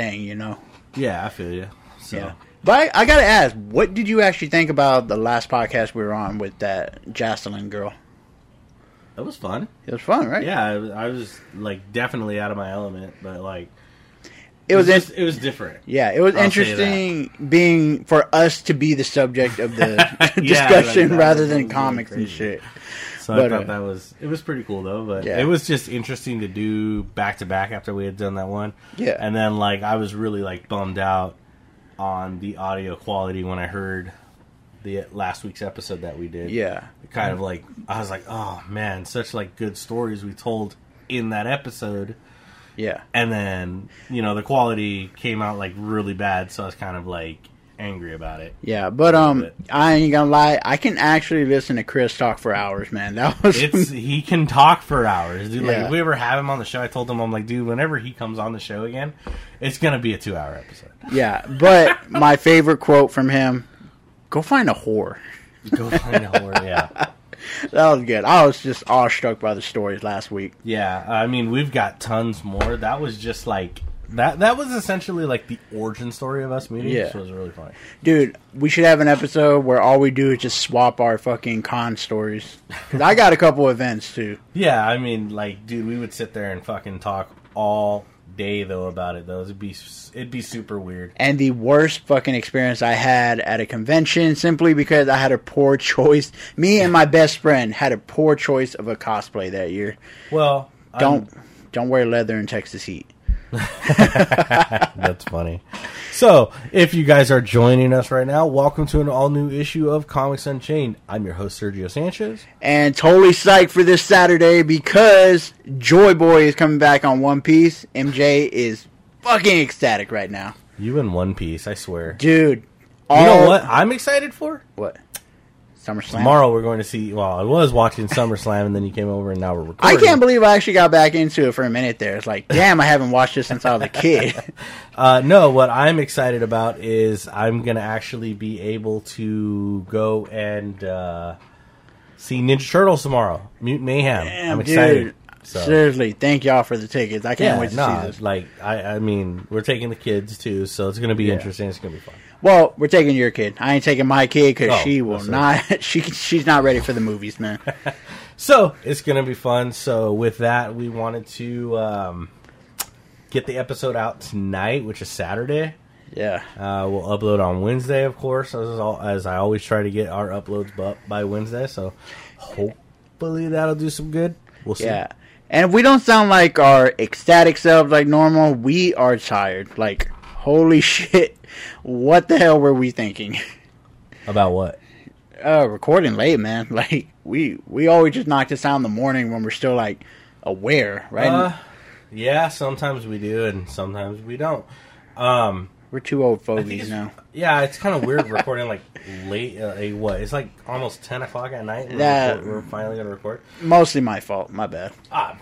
thing, you know. Yeah, I feel you. So. Yeah. But I, I gotta ask, what did you actually think about the last podcast we were on with that Jocelyn girl? It was fun. It was fun, right? Yeah, I was, I was like definitely out of my element, but like It was, in- just, it was different. yeah, it was I'll interesting being for us to be the subject of the Yeah, discussion like that rather was than really comics and shit. So I thought uh, that was it was pretty cool though. But Yeah. it was just interesting to do back to back after we had done that one. Yeah. and then like I was really like bummed out on the audio quality when I heard the last week's episode that we did. Yeah. kind of like I was like, oh man, such like good stories we told in that episode. Yeah. and then you know the quality came out like really bad so i was kind of like angry about it Yeah, but um, bit. I ain't gonna lie. I can actually listen to Chris talk for hours, man. That was it's he can talk for hours dude like Yeah. if we ever have him on the show i told him i'm like dude whenever he comes on the show again it's gonna be a two hour episode yeah. But my favorite quote from him: "Go find a whore." go find a whore yeah That was good. I was just awestruck by the stories last week. yeah i mean we've got tons more that was just like that that was essentially like the origin story of us meeting Yeah. which was really funny Dude, we should have an episode where all we do is just swap our fucking con stories. 'Cause I got a couple events too. yeah i mean like dude we would sit there and fucking talk all day though about it though it'd be it'd be super weird And the worst fucking experience I had at a convention simply because I had a poor choice. Me and my best friend had a poor choice of a cosplay that year. Well, I'm- Don't don't wear leather in Texas heat. that's funny. So, if you guys are joining us right now, welcome to an all new issue of Comics Unchained. I'm your host Sergio Sanchez. And totally psyched for this Saturday because Joy Boy is coming back on One Piece. MJ is fucking ecstatic right now. You in One Piece, I swear. Dude. You know what? I'm excited for What? SummerSlam? tomorrow. We're going to see. Well, I was watching SummerSlam, and then you came over, and now we're I can't believe I actually got back into it for a minute there. It's like, damn, I haven't watched this since I was a kid. Uh, no, what I'm excited about is I'm going to actually be able to go and uh, see Ninja Turtles tomorrow. Mutant Mayhem. Damn, I'm excited. dude. So. Seriously, thank y'all for the tickets. I can't Yeah, wait to no, see this. like I, I mean, we're taking the kids too, so it's going to be Yeah. interesting. It's going to be fun. Well, we're taking your kid. I ain't taking my kid because Oh, she will that's not. She she's not ready for the movies, man. So it's going to be fun. So with that, we wanted to um, get the episode out tonight, which is Saturday. Yeah, Uh, we'll upload on Wednesday, of course, as all, as I always try to get our uploads bu- by Wednesday. So hopefully that'll do some good. We'll see. yeah. And if we don't sound like our ecstatic selves like normal, we are tired. Like, holy shit, what the hell were we thinking? About what? Uh, recording late, man. Like, we we always just knock this out in the morning when we're still like aware, right? Uh, yeah, sometimes we do, and sometimes we don't. Um, we're two old fogies now. Yeah, it's kind of weird recording like late. Uh, a what? It's like almost ten o'clock at night. We're, we're finally gonna record. Mostly my fault. My bad. Ah,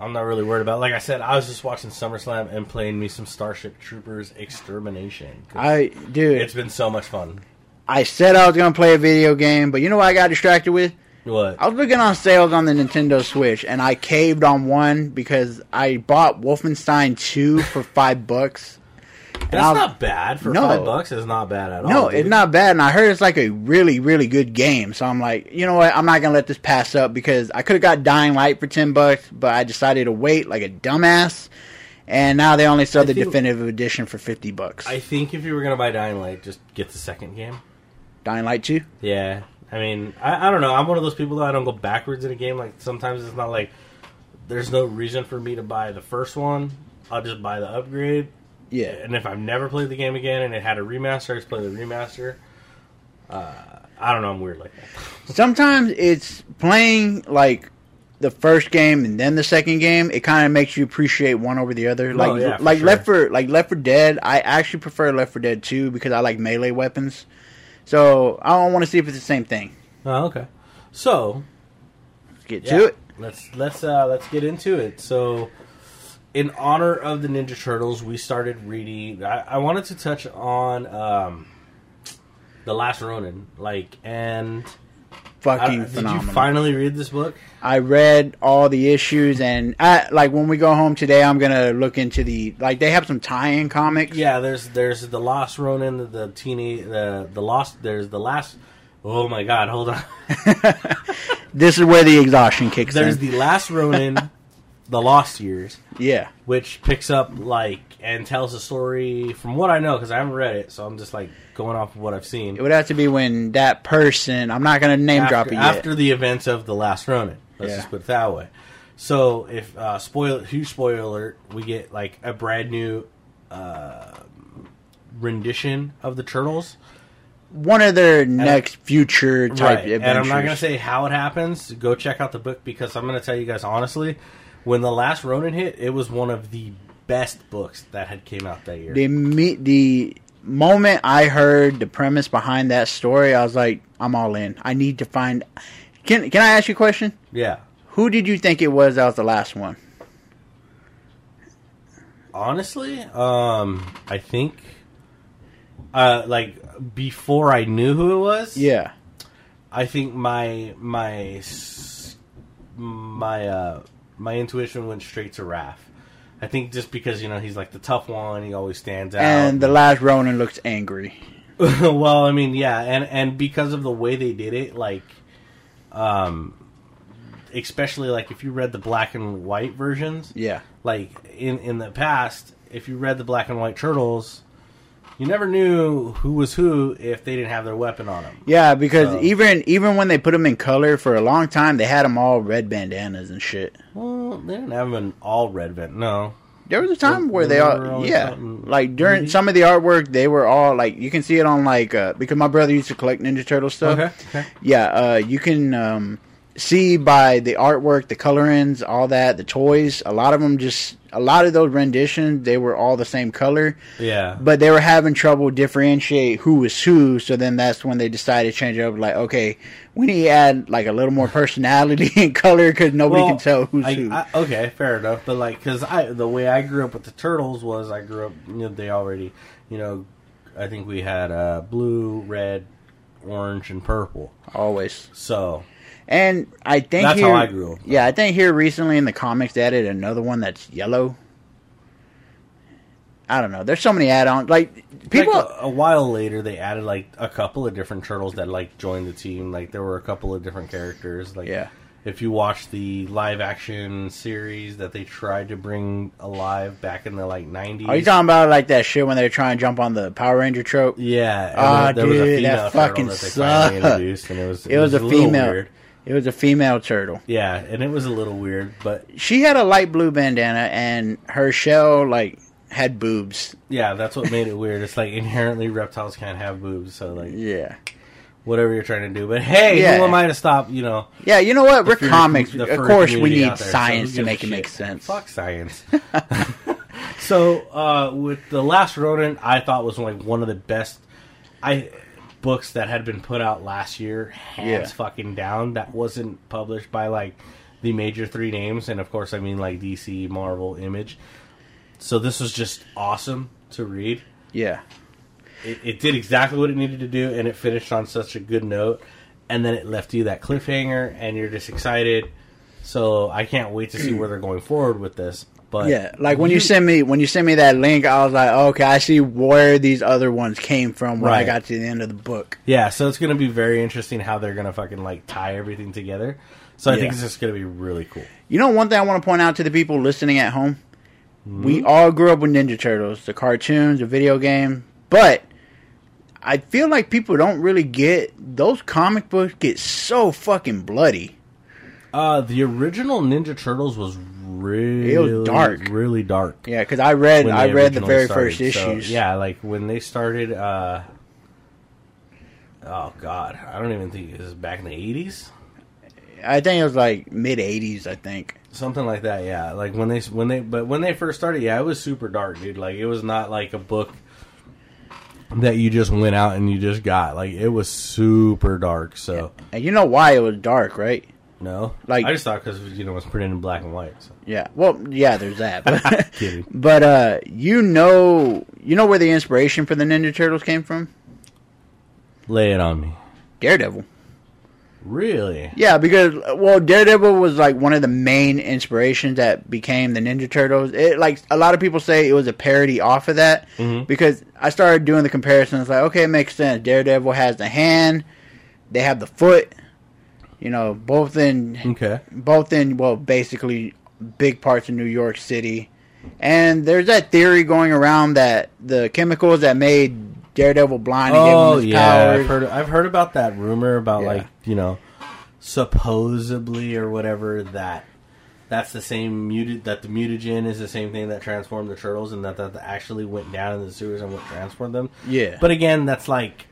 I'm not really worried about. it. Like I said, I was just watching SummerSlam and playing me some Starship Troopers Extermination. I, dude, it's been so much fun. I said I was gonna play a video game, but you know what I got distracted with? What? I was looking on sales on the Nintendo Switch, and I caved on one because I bought Wolfenstein 2 for five bucks. That's I'll- not bad for No. five bucks. It's not bad at all. No, dude. it's not bad, and I heard it's like a really, really good game. So I'm like, you know what? I'm not gonna let this pass up because I could have got Dying Light for ten bucks, but I decided to wait like a dumbass. And now they only sell I the think- definitive edition for fifty bucks. I think if you were gonna buy Dying Light, just get the second game. Dying Light two. Yeah, I mean, I, I don't know. I'm one of those people that I don't go backwards in a game. Like sometimes it's not like there's no reason for me to buy the first one. I'll just buy the upgrade. Yeah, And if I've never played the game again and it had a remaster, I just play the remaster. Uh, I don't know. I'm weird like that. sometimes it's playing like the first game and then the second game. It kind of makes you appreciate one over the other. Like Oh, yeah, like sure. Left for like Left for Dead. I actually prefer Left for Dead two because I like melee weapons. So I don't want to see if it's the same thing. Oh, okay. So Let's get yeah, to it. let's let's uh, let's get into it. So, in honor of the Ninja Turtles, we started reading. I, I wanted to touch on um, the Last Ronin, like, and fucking Uh, did phenomenal. you finally read this book? I read all the issues, and I like when we go home today. I'm gonna look into the like they have some tie-in comics. Yeah, there's there's the Lost Ronin, the, the teeny the the Lost. There's the last. Oh my God! Hold on. This is where the exhaustion kicks in. There's in. the Last Ronin, the Lost Years, yeah, which picks up like and tells a story from what I know because I haven't read it, so I'm just like going off of what I've seen. it would have to be when that person. I'm not gonna name after, drop it yet. after the events of the Last Ronin. Let's Yeah. just put it that way. So if uh, spoil huge spoiler alert, we get like a brand new uh, rendition of the turtles. One of their next future type right. adventures. And I'm not going to say how it happens. Go check out the book because I'm going to tell you guys honestly, when the last Ronin hit, it was one of the best books that had came out that year. the me- the moment I heard the premise behind that story, I was like, I'm all in. I need to find. Can Can I ask you a question? yeah. Who did you think it was that was the last one? Honestly, um, I think, uh, like before I knew who it was, Yeah, I think my my my uh my intuition went straight to Raph. I think just because you know he's like the tough one, he always stands out. and the last Ronin looks angry. well, I mean, yeah, and and because of the way they did it, like, um, especially like if you read the black and white versions, Yeah, like in in the past, if you read the black and white turtles, you never knew who was who if they didn't have their weapon on them. yeah, because So- even even when they put them in color for a long time, they had them all red bandanas and shit. Well, they didn't have them in all red vent. No, There was a time where they all, yeah, like during some of the artwork, they were all like you can see it on like uh, because my brother used to collect Ninja Turtle stuff. Okay, okay. Yeah, uh, you can um, see by the artwork, the colorings, all that, the toys. A lot of them just a lot of those renditions they were all the same color, yeah, but they were having trouble differentiate who was who. So then that's when they decided to change it up. Like, okay, we need to add like a little more personality and color because nobody Well, can tell who's I, who. I, okay, fair enough. But like, because I the way I grew up with the turtles was I grew up. You know, they already, you know, I think we had uh, blue, red, orange, and purple. Always. So And I think That's here, how I grew up. Yeah, I think here recently in the comics they added another one that's yellow. I don't know. There's so many add-ons. Like people, like, a, a while later, they added like a couple of different turtles that like joined the team. Like there were a couple of different characters. Like Yeah. if you watch the live action series that they tried to bring alive back in the like nineties. are you talking about like that shit when they were trying to jump on the Power Ranger trope? Yeah, Ah, there, there was a dude, female that fucking that they sucked. introduced, and it was It was a little female. Weird. It was a female turtle. Yeah, and it was a little weird, but She had a light blue bandana, and her shell like had boobs. yeah, that's what made it weird. It's like inherently reptiles can't have boobs, so like Yeah, whatever you're trying to do. But hey, Yeah. who am I to stop? You know, yeah. You know what? We're comics. the Of furry course, we community need out there, so science who to gives a make it shit? make sense. Fuck science. so uh, with the last rodent, I thought was like one of the best I books that had been put out last year, hands Yeah. fucking down. That wasn't published by like the major three names, and of course, I mean like DC, Marvel, Image. So this was just awesome to read. Yeah. It, it did exactly what it needed to do, and it finished on such a good note. And then it left you that cliffhanger, and you're just excited. So I can't wait to see where they're going forward with this. But Yeah, like when you, send me when you send me that link, I was like, okay, I see where these other ones came from when I got to the end of the book. yeah, so it's going to be very interesting how they're going to fucking like tie everything together. So I think it's just going to be really cool. You know, one thing I want to point out to the people listening at home, Hmm? we all grew up with Ninja Turtles, the cartoons, the video game, but I feel like people don't really get those comic books get so fucking bloody. Uh, the original Ninja Turtles was really dark. really dark. Yeah, because I read I read the very started. first So, issues. yeah, like when they started. uh Oh God, I don't even think it was back in the eighties, I think it was like mid '80s. I think. something like that. Yeah, like when they when they but when they first started, yeah, it was super dark, dude. Like it was not like a book that you just went out and you just got. Like it was super dark. So And you know why it was dark, right? No, Like- I just thought because you know it was printed in black and white. So. Yeah. Well, yeah, there's that. But, Kidding. but uh, you know, you know where the inspiration for the Ninja Turtles came from? Lay it on me. Daredevil. Really? Yeah, because well, Daredevil was like one of the main inspirations that became the Ninja Turtles. It like a lot of people say it was a parody off of that Mhm. because I started doing the comparisons. Like, okay, it makes sense. Daredevil has the hand, they have the foot. You know, both in Okay. both in well, basically big parts of New York City. And there's that theory going around that the chemicals that made Daredevil blind and gave Oh him his yeah, I've heard. I've heard about that rumor about Yeah. like you know, supposedly or whatever that that's the same muted that the mutagen is the same thing that transformed the turtles and that that actually went down in the sewers and what transformed them. Yeah. But again, that's like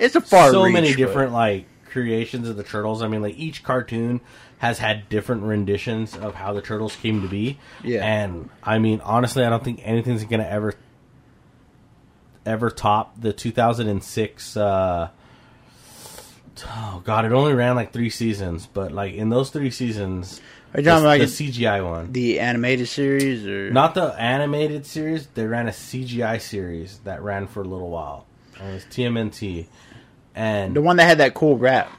it's a far so reach, many but- different like creations of the turtles. I mean, like each cartoon has had different renditions of how the turtles came to be. Yeah. and I mean, honestly, I don't think anything's gonna ever ever top the 2006. Uh, oh God, it only ran like three seasons, but like in those three seasons, Are you the, talking about the CGI one. the animated series or Not the animated series. They ran a CGI series that ran for a little while. And it was TMNT, and the one that had that cool rap?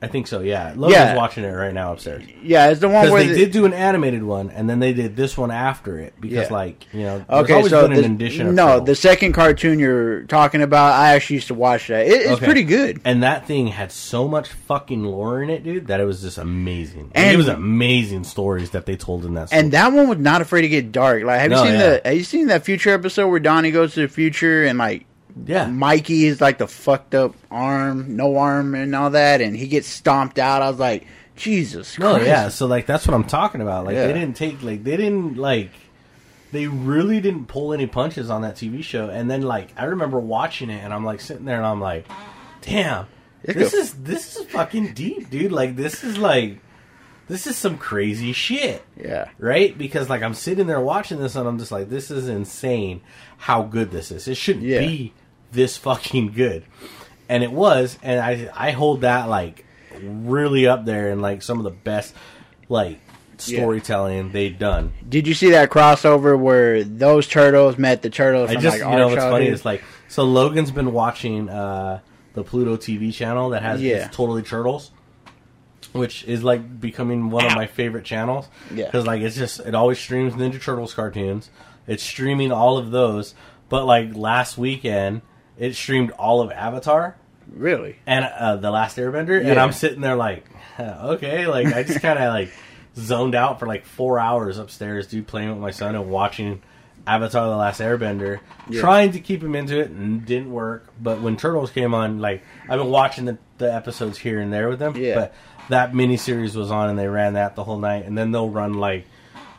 I think so. Yeah, Logan's Yeah. watching it right now upstairs Yeah, it's the one because where they the- did do an animated one, and then they did this one after it because, Yeah. like, you know, there's Okay, always so been an the, addition. Of no, the second cartoon you're talking about, I actually used to watch that. It, it's Okay. pretty good. and that thing had so much fucking lore in it, dude, that it was just amazing. And And- it was amazing stories that they told in that. And that one was not afraid to get dark. Like, have No, you seen yeah. the Have you seen that future episode where Donnie goes to the future and like yeah, Mikey is like the fucked up arm, no arm, and all that, and he gets stomped out? I was like, Jesus no, yeah. So like that's what I'm talking about. Like Yeah. they didn't take like they didn't like they really didn't pull any punches on that TV show. And then like I remember watching it, and I'm like sitting there, and I'm like, damn, this is this is fucking deep, dude. Like this is like this is some crazy shit. yeah. right? Because like I'm sitting there watching this and I'm just like, this is insane how good this is. It shouldn't Yeah. be this fucking good, and it was. And I I hold that like really up there and like some of the best like storytelling they've done. Did you see that crossover where those turtles met the turtles I just like you know what's funny is like so Logan's been watching uh the Pluto TV channel that has Yeah. totally turtles. Which is like becoming one of my favorite channels. Yeah. Because like it's just it always streams Ninja Turtles cartoons. It's streaming all of those. But like last weekend, it streamed all of Avatar really? and uh, the Last Airbender, and I'm sitting there like, okay, like I just kind of like zoned out for like four hours upstairs, dude, playing with my son and watching Avatar: The Last Airbender, Yeah. trying to keep him into it, and didn't work. But when Turtles came on, like I've been watching the, the episodes here and there with them, Yeah. but that miniseries was on, and they ran that the whole night, and then they'll run like.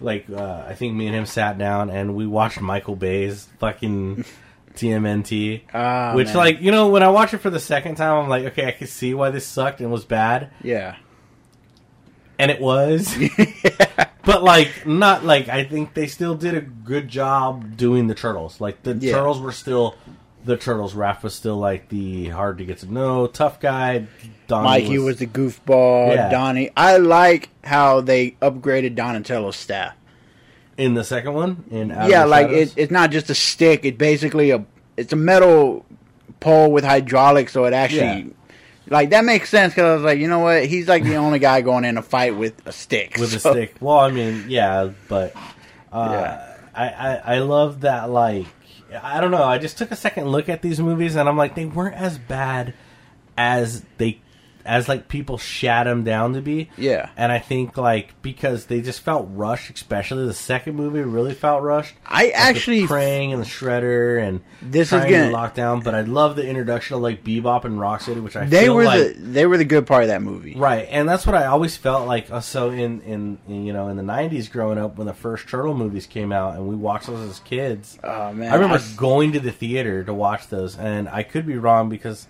Like uh, I think me and him sat down and we watched Michael Bay's fucking TMNT, Ah, which man. like you know when I watch it for the second time, I'm like, okay, I can see why this sucked and was bad, Yeah. and it was. but like not like I think they still did a good job doing the turtles. Like the Yeah. turtles were still the turtles. Raph was still like the hard to get to know tough guy. Donnie Mikey was, the goofball. Yeah. Donnie. I like how they upgraded Donatello's staff. In the second one. In Out yeah, like it, it's not just a stick. It's basically a it's a metal pole with hydraulics, so it actually Yeah. like that makes sense. Because I was like, you know what? He's like the only guy going in a fight with a stick. with a stick. Well, I mean, yeah, but uh, Yeah. I, I I love that. Like, I don't know. I just took a second look at these movies, and I'm like, they weren't as bad as they as like people shat him down to be. Yeah. and I think like because they just felt rushed, especially the second movie really felt rushed. I Like, actually praying and the shredder and This is trying gonna- to lock down. But I love the introduction of like Bebop and Rocksteady, which I they feel were like the they were the good part of that movie. Right, and that's what I always felt like. uh, So in, in in you know in the '90s, growing up, when the first Turtle movies came out, and we watched those as kids. Oh man, I remember I- going to the theater to watch those, and I could be wrong because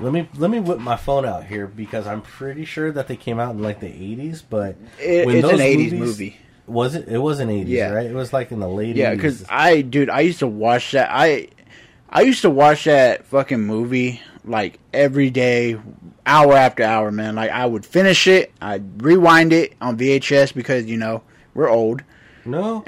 let me let me whip my phone out here because I'm pretty sure that they came out in like the '80s. But It- when it's an 80s movies- movie. Was it? It was an '80s, Yeah. right? It was like in the late Yeah, 80s. because I, dude, I used to watch that. I, I used to watch that fucking movie like every day, hour after hour, man. Like I would finish it, I'd rewind it on VHS because you know we're old, No,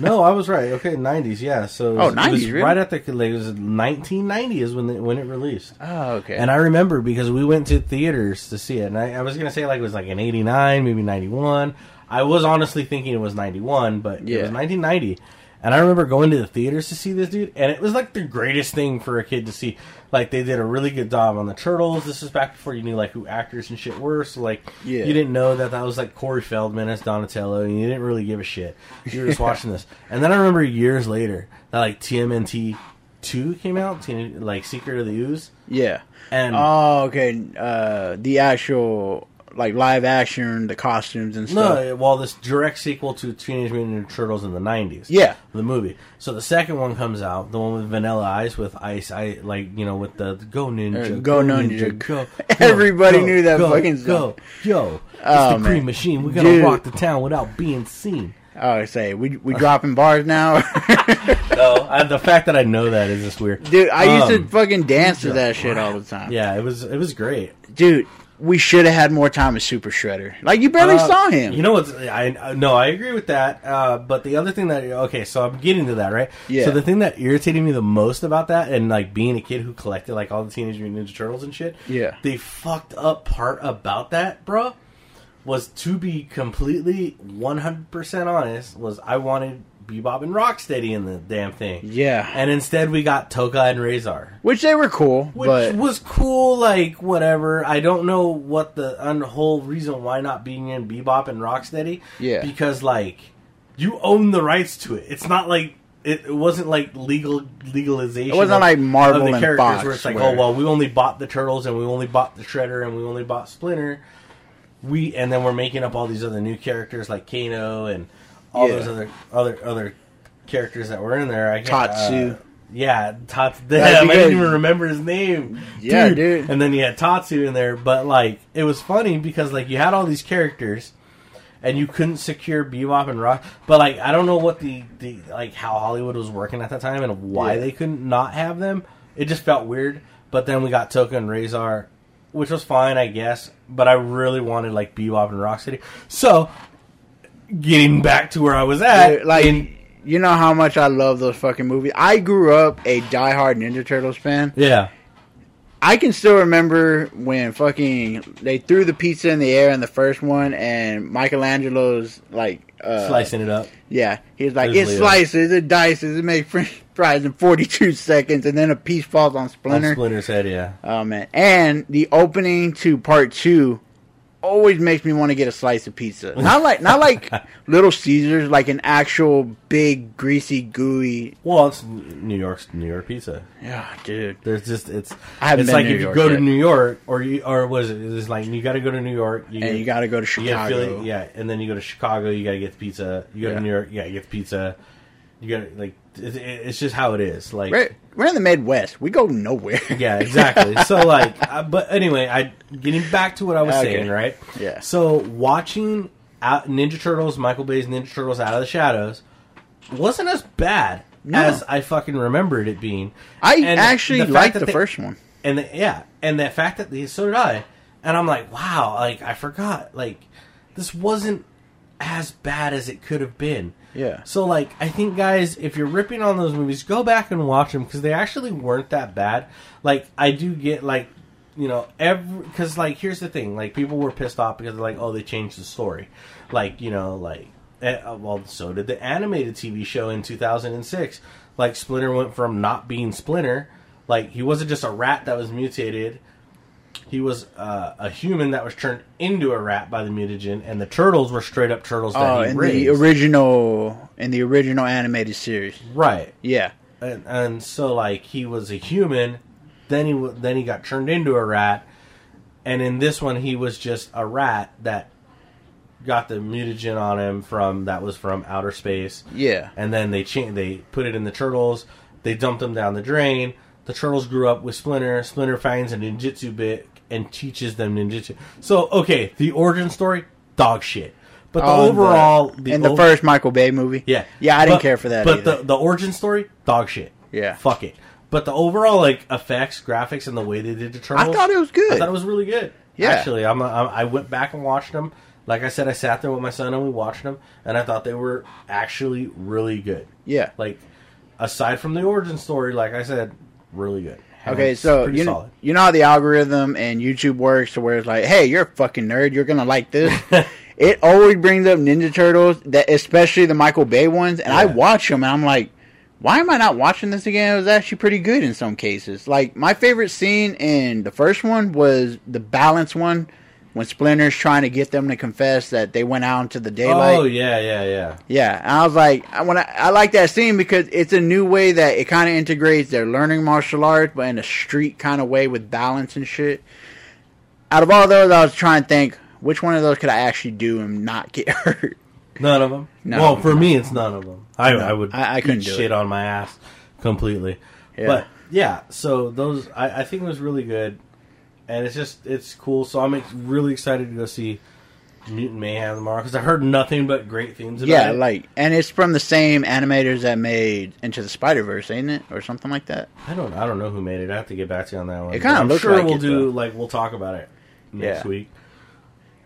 no, I was right. Okay, nineties, yeah. So it Oh, was, it was 90s, really? right at the like, it was nineteen ninety is when the, when it released. Oh, okay. And I remember because we went to theaters to see it, and I, I was gonna say like it was like an eighty nine, maybe ninety one. I was honestly thinking it was ninety one, but it Yeah. was nineteen ninety. And I remember going to the theaters to see this dude, and it was like the greatest thing for a kid to see. Like they did a really good job on the turtles. This is back before you knew like who actors and shit were. So like Yeah. you didn't know that that was like Corey Feldman as Donatello, and you didn't really give a shit. You were just watching this. And then I remember years later that like TMNT two came out, like Secret of the Ooze, yeah. and Oh, okay. Uh, the actual like live action, the costumes and stuff. No, well, this direct sequel to Teenage Mutant Ninja Turtles in the '90s. Yeah. the movie. So the second one comes out, the one with Vanilla Ice with Ice, I like you know with the, Go Ninja, Uh, Go Ninja. go. Everybody go, knew that go, fucking Go, song. yo, it's Oh, the. Cream Machine. We're gonna Dude. rock the town without being seen. Oh, I say we we dropping bars now, No, I, the fact that I know that is just weird, dude. I used Um, to fucking dance to that shit all the time. Yeah, it was it was great. dude. We should have had more time with Super Shredder. Like you barely Uh, saw him. You know what's I I- no, I agree with that. Uh, but the other thing that okay, so I'm getting to that right. Yeah. So the thing that irritated me the most about that, and like being a kid who collected like all the Teenage Mutant Ninja Turtles and shit. Yeah. The fucked up part about that, bro, was to be completely 100 percent honest. Was I wanted Bebop and Rocksteady in the damn thing. Yeah. And instead we got Tokka and Rahzar. Which they were cool, Which but was cool, like whatever. I don't know what the un- whole reason why not being in Bebop and Rocksteady. Yeah. because like you own the rights to it. It's not like it, it wasn't like legal legalization. It wasn't of- like Marvel of the and characters Fox, where it's like, where- oh well, we only bought the turtles and we only bought the Shredder and we only bought Splinter. We and then we're making up all these other new characters like Keno and all Yeah. those other other other characers that were in there. I Tatsu. uh, yeah, Tatsu. Damn, I didn't even remember his name. Yeah, dude. And then you had Tatsu in there, but like it was funny because like you had all these characters, and you couldn't secure Bebop and Rock. But like I don't know what the, the like how Hollywood was working at that time and why Yeah. they couldn't not have them. It just felt weird. But then we got Tokka and Rahzar, which was fine, I guess. But I really wanted like Bebop and Rocksteady. So getting back to where I was at, Dude, like you know how much I love those fucking movies. I grew up a diehard Ninja Turtles fan. yeah. I can still remember when fucking they threw the pizza in the air in the first one, and Michelangelo's like, uh, Slicing it up. yeah, he's like, There's it Leo. slices, it dices, it makes French fries in forty two seconds, and then a piece falls on On Splinter. Splinter's head, yeah. Oh man! And the opening to part two always makes me want to get a slice of pizza. Not like not like Little Caesars, like an actual big greasy gooey. Well, it's New York's New York pizza. Yeah, dude. There's just it's. I haven't it's like if New you York go to. New York, or you or was it? It's like you got to go to New York, you And you got to go to Chicago. Philly, yeah, and then you go to Chicago, you got to get the pizza. You go Yeah. to New York, yeah, you get the pizza. You got to like it, it- it's just how it is. Like We're, we're in the Midwest. We go nowhere. yeah, exactly. so like, uh, but anyway, I getting back to what I was Okay. saying, right? Yeah. So watching out Ninja Turtles, Michael Bay's Ninja Turtles Out of the Shadows, wasn't as bad No. as I fucking remembered it being. I And actually the liked the they- first one. and the, yeah, and the fact that they, so did I, and I'm like, wow, like I forgot, like this wasn't as bad as it could have been. Yeah. So like, I think guys, if you're ripping on those movies, go back and watch them because they actually weren't that bad. Like I do get like, you know, every because like here's the thing, like people were pissed off because they're like, oh, they changed the story, like you know, like. eh, uh, well, so did the animated TV show in 2006. Like Splinter went from not being Splinter, like he wasn't just a rat that was mutated. He was uh, a human that was turned into a rat by the mutagen, and the turtles were straight up turtles that Oh, he in raised. the original in the original animated series. right? Yeah. and, and so like he was a human then he then he got turned into a rat and in this one he was just a rat that got the mutagen on him from that was from outer space Yeah. and then they cha- they put it in the turtles they dumped them down the drain the turtles grew up with splinter splinter finds a ninjutsu bit and teaches them ninjutsu so okay the origin story dog shit but the Oh, in overall the, in the o- first Michael Bay movie. yeah, Yeah, I didn't But- care for that. But either. the the origin story, dog shit. Yeah. fuck it. But the overall like effects, graphics, and the way they did the turtles, I thought it was good. I thought it was really good. Yeah. actually, I'm, I'm I went back and watched them Like I said, I sat there with my son and we watched them, and I thought they were actually really good. Yeah. Like, aside from the origin story, like I said, really good. And Okay, so you solid. you know how the algorithm and YouTube works, to where it's like, hey, you're a fucking nerd, you're gonna like this. it always brings up Ninja Turtles, that especially the Michael Bay ones, and I watch them, and I'm like, why am I not watching this again? It was actually pretty good in some cases. Like my favorite scene in the first one was the balance one, when Splinter's trying to get them to confess that they went out into the daylight. Oh yeah, yeah, yeah. Yeah, and I was like, I want I like that scene because it's a new way that it kind of integrates their learning martial arts, but in a street kind of way with balance and shit. Out of all those, I was trying to think which one of those could I actually do and not get hurt. None of them. None well, of for me, it's none of them. I, No, I would I- I couldn't shit it. on my ass completely. Yeah. But yeah, so those I, I think it was really good, and it's just it's cool. So I'm really excited to go see Mutant Mayhem tomorrow because I heard nothing but great things about it. yeah, it. like, and it's from the same animators that made Into the Spider Verse, ain't it, or something like that? I don't I don't know who made it. I have to get back to you on that one. It kinda But I'm looked sure like we'll it, do though. like we'll talk about it next Yeah. week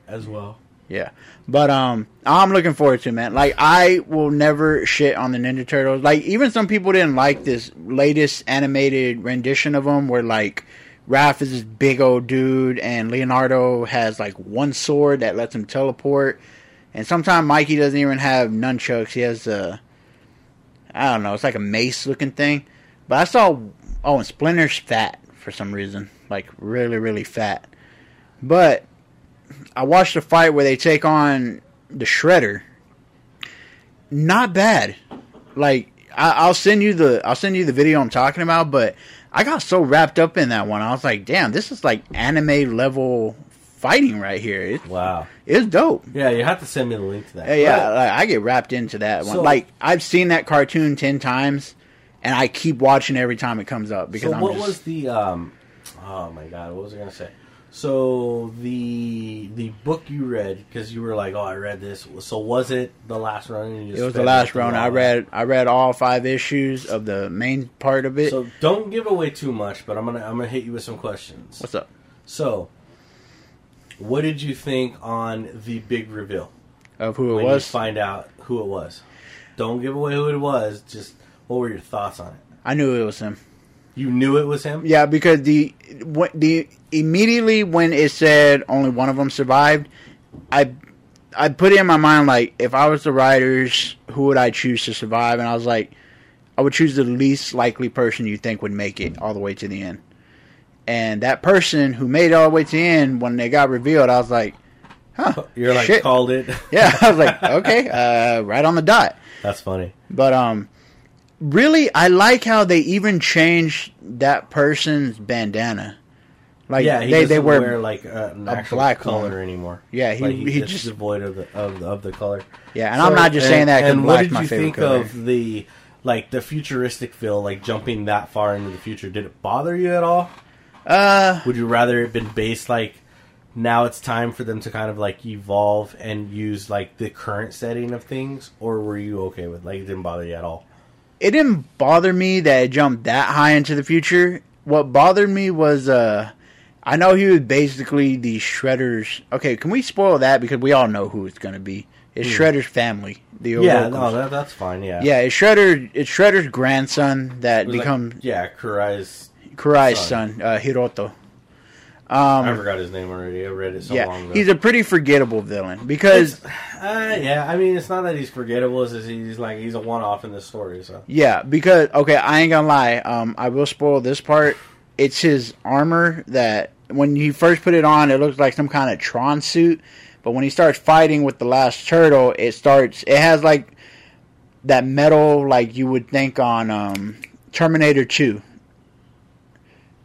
as well. Yeah. But um I'm looking forward to it, man. Like I will never shit on the Ninja Turtles. Like even some people didn't like this latest animated rendition of them where like Raph is this big old dude and Leonardo has like one sword that lets him teleport. And sometimes Mikey doesn't even have nunchucks. He has a I don't know, it's like a mace looking thing. But I saw oh and Splinter's fat for some reason. Like really, really fat. But I watched a fight where they take on the Shredder. Not bad. Like I, I'll send you the I'll send you the video I'm talking about, but I got so wrapped up in that one. I was like, damn, this is like anime level fighting right here. It, Wow. it's dope. Yeah, you have to send me the link to that. Yeah, yeah like, I get wrapped into that one. So- like I've seen that cartoon ten times, and I keep watching every time it comes up because so I'm what just, was the um oh my god what was i gonna say so the the book you read because you were like oh i read this so was it the last run and you just it was the last run. I read I read all five issues of the main part of it. so don't give away too much but i'm gonna i'm gonna hit you with some questions What's up? so what did you think on the big reveal Of who it when was? you find out who it was don't give away who it was just what were your thoughts on it I knew it was him. You knew it was him Yeah, because the what the immediately when it said only one of them survived, I I put it in my mind like if I was the writers, who would I choose to survive? And I was like, I would choose the least likely person you think would make it all the way to the end. And that person who made it all the way to the end, when they got revealed, I was like, huh, you're like shit. called it yeah. I was like, okay, uh, right on the dot. that's funny But um, really, I like how they even changed that person's bandana. Like yeah, he they they wear, wear like uh, a black color one. anymore. Yeah, he- Like, he it's just- devoid of the of, of the color. yeah, and I'm not just and- saying that And what did my you think color. of the like the futuristic feel, like jumping that far into the future? Did it bother you at all? uh, Would you rather it been based like now it's time for them to kind of like evolve and use like the current setting of things, or were you okay with like it didn't bother you at all? It didn't bother me that it jumped that high into the future. What bothered me was uh, I know he was basically the Shredder's. Okay, can we spoil that because we all know who it's going to be? It's Shredder's family. The Hmm. Yeah, Orokus. no, that, that's fine. Yeah, yeah, it's Shredder. It's Shredder's grandson that was like- becomes yeah, Karai's. Karai's son. son, uh, Hiroto. I forgot his name already. I read it so Um, yeah, long ago. he's a pretty forgettable villain because Uh, yeah, I mean, it's not that he's forgettable. It's he's like he's a one-off in this story. So yeah, because okay, I ain't gonna lie. Um, I will spoil this part. It's his armor that when he first put it on, it looks like some kind of Tron suit. But when he starts fighting with the last turtle, it starts. It has like that metal, like you would think on um, Terminator Two.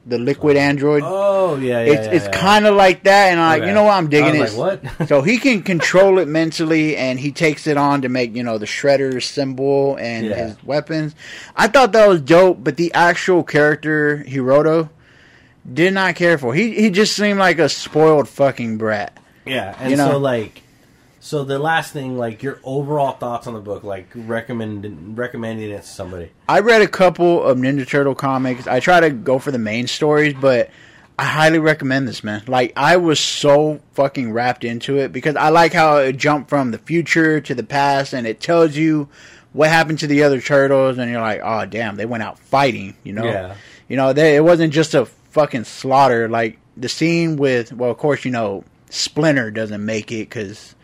The liquid android. oh yeah, yeah, it's it's kind of like that, and I'm Okay. you know what, I'm digging it. like, what? so he can control it mentally, and he takes it on to make you know the shredder symbol and Yeah. his weapons. I thought that was dope, but the actual character Hiroto did not care for. He he just seemed like a spoiled fucking brat. yeah, and you know- so like, so the last thing, like your overall thoughts on the book, like recommend recommending it to somebody. I read a couple of Ninja Turtle comics. I try to go for the main stories, but I highly recommend this, man. Like I was so fucking wrapped into it because I like how it jumped from the future to the past, and it tells you what happened to the other turtles, and you're like, oh damn, they went out fighting. You know, Yeah. you know, they, it wasn't just a fucking slaughter. Like the scene with, well, of course, you know, Splinter doesn't make it because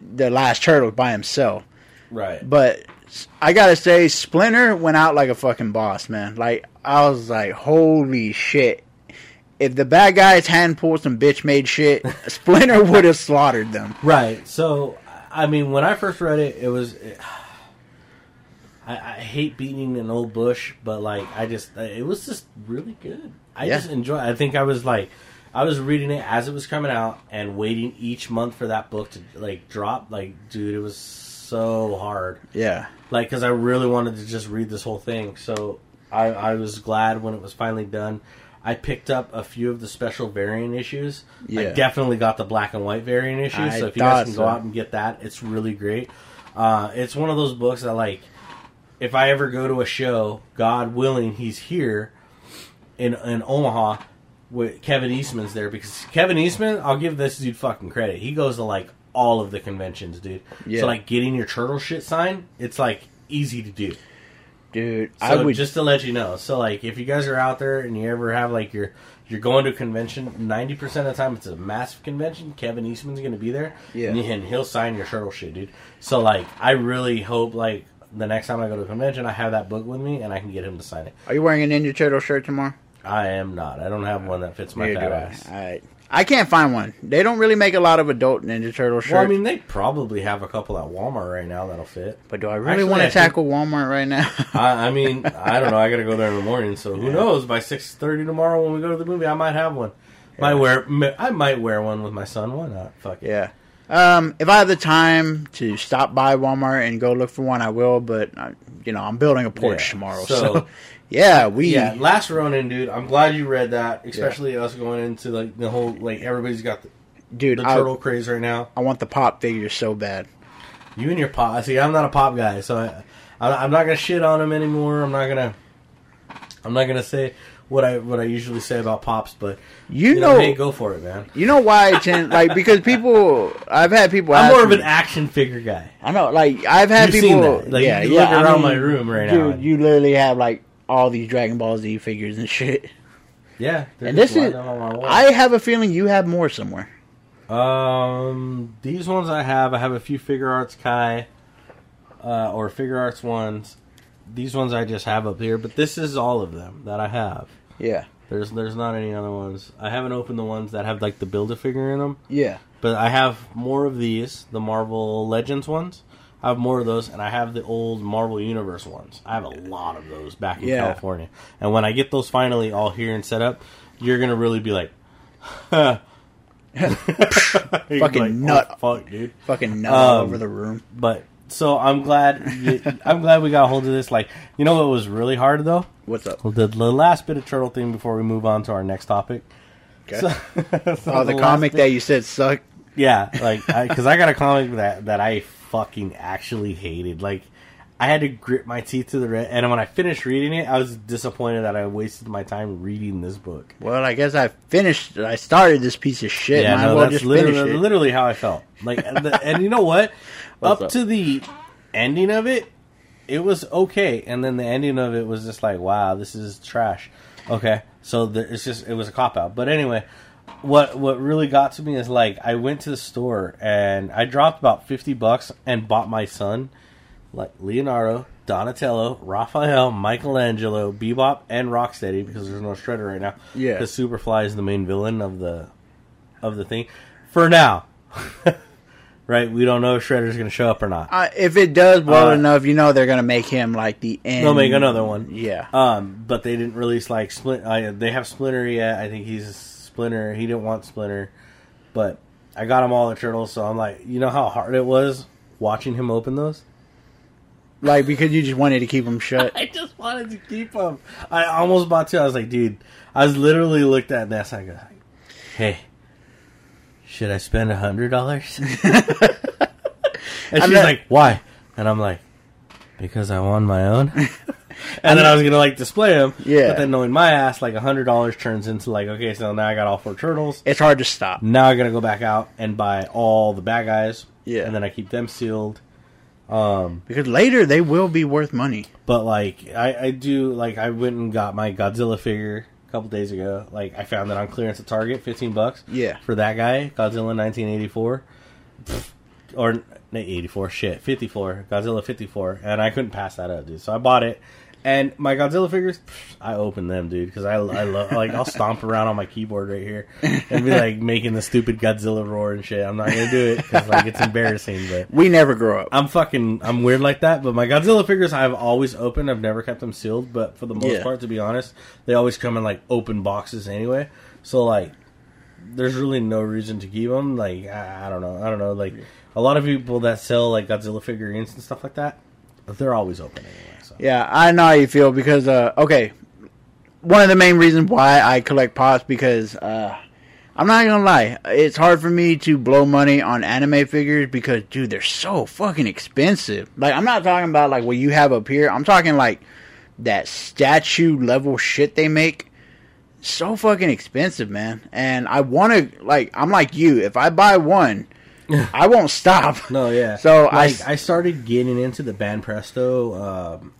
the last turtle by himself. Right. But I gotta say, Splinter went out like a fucking boss, man. Like I was like, holy shit. If the bad guys hadn't pulled some bitch made shit, Splinter would have slaughtered them. Right. So, I mean, when I first read it, it was. It, I, I hate beating an old bush, but like I just, it was just really good. I Yeah. just enjoy. I think I was like, I was reading it as it was coming out and waiting each month for that book to like drop. Like, dude, it was so hard. Yeah. Like, because I really wanted to just read this whole thing. So I, I was glad when it was finally done. I picked up a few of the special variant issues. Yeah. I definitely got the black and white variant issue. I so if you guys can so. go out and get that, it's really great. Uh, it's one of those books that, like, if I ever go to a show, God willing, he's here in in Omaha. With Kevin Eastman's there because Kevin Eastman, I'll give this dude fucking credit. He goes to like all of the conventions, dude. Yeah. So like getting your turtle shit signed, it's like easy to do. Dude, So I would just to let you know. So like if you guys are out there and you ever have like your you're going to a convention, ninety percent of the time it's a massive convention. Kevin Eastman's gonna be there. Yeah. And he'll sign your turtle shit, dude. So like I really hope like the next time I go to a convention I have that book with me and I can get him to sign it. Are you wearing a Ninja Turtle shirt tomorrow? I am not. I don't have one that fits my Neither fat do I. ass. I. I can't find one. They don't really make a lot of adult Ninja Turtle shirts. Well, I mean, they probably have a couple at Walmart right now that'll fit. but do I really actually, want I to think- tackle Walmart right now? I, I mean, I don't know. I got to go there in the morning, so who knows? By six thirty tomorrow, when we go to the movie, I might have one. Might wear. I might wear one with my son. Why not? Fuck it. yeah. Um, if I have the time to stop by Walmart and go look for one, I will. But uh, you know, I'm building a porch Yeah. tomorrow, So- so, yeah, we Yeah, last Ronin, dude. I'm glad you read that, especially us going into like the whole like everybody's got the, dude. the I, turtle craze right now. I want the pop figure so bad. You and your pop. See, I'm not a pop guy, so I, I, I'm not gonna shit on him anymore. I'm not gonna. I'm not gonna say what I what I usually say about pops, but You, you know, know, hey, go for it, man. you know why I tend like because people. I've had people. I'm more of me- an action figure guy. I know, like I've had You've people. Like, yeah, you yeah. look I around mean, my room right now. dude, now. you literally have like all these Dragon Ball Z figures and shit. Yeah, And this is. lined up on my wall. I have a feeling you have more somewhere. Um, these ones I have. I have a few Figuarts Kai, uh, or Figuarts ones. These ones I just have up here, but this is all of them that I have. Yeah, There's there's not any other ones. I haven't opened the ones that have like the build a figure in them, yeah. but I have more of these, the Marvel Legends ones. I have more of those, and I have the old Marvel Universe ones. I have a lot of those back in Yeah. California. And when I get those finally all here and set up, you're gonna really be like, You're Fucking like, nut. Oh, fuck, dude. Fucking nut all Um, over the room. But so I'm glad. You, I'm glad we got a hold of this. Like, you know what was really hard though? What's up? Well, the, the last bit of turtle thing before we move on to our next topic. Okay. So- so oh, the, last comic bit- that you said sucked. yeah, like because I, got a comic that that I fucking actually hated. Like I had to grit my teeth to the red, and when I finished reading it, I was disappointed that I wasted my time reading this book. Well, I guess I finished. I started this piece of shit. yeah, no, well that's just literally, it. literally how I felt. Like, and, the, and you know what? Up, up? to the ending of it, it was okay, and then the ending of it was just like, wow, this is trash. Okay, so the, it's just it was a cop out. But anyway, what what really got to me is like I went to the store and I dropped about fifty bucks and bought my son like Leonardo, Donatello, Raphael, Michelangelo, Bebop, and Rocksteady because there's no Shredder right now. Yeah. because Superfly is the main villain of the of the thing for now. right, we don't know if Shredder's going to show up or not. Uh, if it does well Uh, enough, you know they're gonna make him like the end. They'll make another one. Yeah. Um, but they didn't release like Splint. Uh, they have Splinter yet. I think he's Splinter. He didn't want Splinter, but I got him all the turtles. So I'm like, you know how hard it was watching him open those. Like because you just wanted to keep them shut. I just wanted to keep them. I almost bought two. I was like, dude, I was literally looked at Ness. I go, hey, should I spend a hundred dollars? and she's not- like, why? And I'm like, because I won my own. and then I was gonna like display them. Yeah. But then knowing my ass, like a hundred dollars turns into like okay, so now I got all four turtles. It's hard to stop. Now I gotta go back out and buy all the bad guys. Yeah. And then I keep them sealed. Um, Because later they will be worth money. but like I, I do like I went and got my Godzilla figure a couple days ago. Like I found it on clearance at Target, fifteen bucks. Yeah. For that guy, Godzilla nineteen eighty four. Or no, eighty four, shit, fifty four, Godzilla fifty four, and I couldn't pass that up, dude. So I bought it, and my Godzilla figures, I open them, dude, because I, I love like I'll stomp around on my keyboard right here and be like making the stupid Godzilla roar and shit. I'm not gonna do it because like it's embarrassing, but We never grow up. I'm fucking I'm weird like that, but my Godzilla figures I've always opened. I've never kept them sealed, but for the most Yeah. part, to be honest, they always come in like open boxes anyway. So like, there's really no reason to keep them. Like I, I don't know, I don't know. Like a lot of people that sell like Godzilla figurines and stuff like that, they're always open anyway. Yeah, I know how you feel because uh okay. One of the main reasons why I collect pops because uh I'm not gonna lie, it's hard for me to blow money on anime figures because dude, they're so fucking expensive. Like I'm not talking about like what you have up here. I'm talking like that statue level shit they make. So fucking expensive, man. And I want to like I'm like you. If I buy one, I won't stop. no, yeah. So like, I I started getting into the Banpresto um,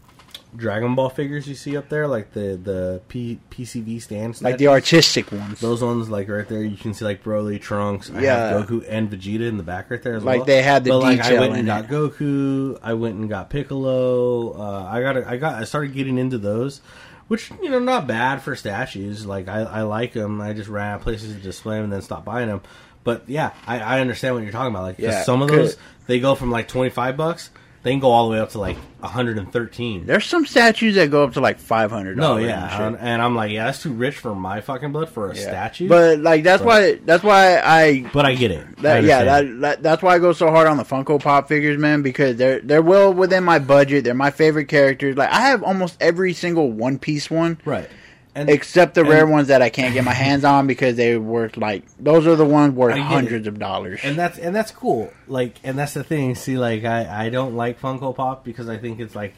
Dragon Ball figures you see up there, like the the P, PCV stands, like the artistic ones. Those ones, like right there, you can see like Broly, Trunks. I Yeah. have Goku and Vegeta in the back right there as Like, well. they had the but, like, I went and got it. Goku. I went and got Piccolo. Uh, I got, I got, I started getting into those, which you know, not bad for statues. Like I, I like them. I just ran out of places to display them and then stopped buying them. But yeah, I, I understand what you're talking about. Like Yeah, some of those they go from like 25 bucks, they can go all the way up to like 113. There's some statues that go up to like five hundred. No, yeah, and, and I'm like, yeah, that's too rich for my fucking blood for a statue. But like that's But- why that's why I but I get it. I yeah that, that that's why I go so hard on the Funko Pop figures, man, because they're they're well within my budget. They're my favorite characters. Like I have almost every single One Piece one, right. And except the and- rare ones that I can't get my hands on because they worth like those are the ones worth hundreds of dollars. and that's and that's cool. Like, and that's the thing. See, like, I I don't like Funko Pop because I think it's like,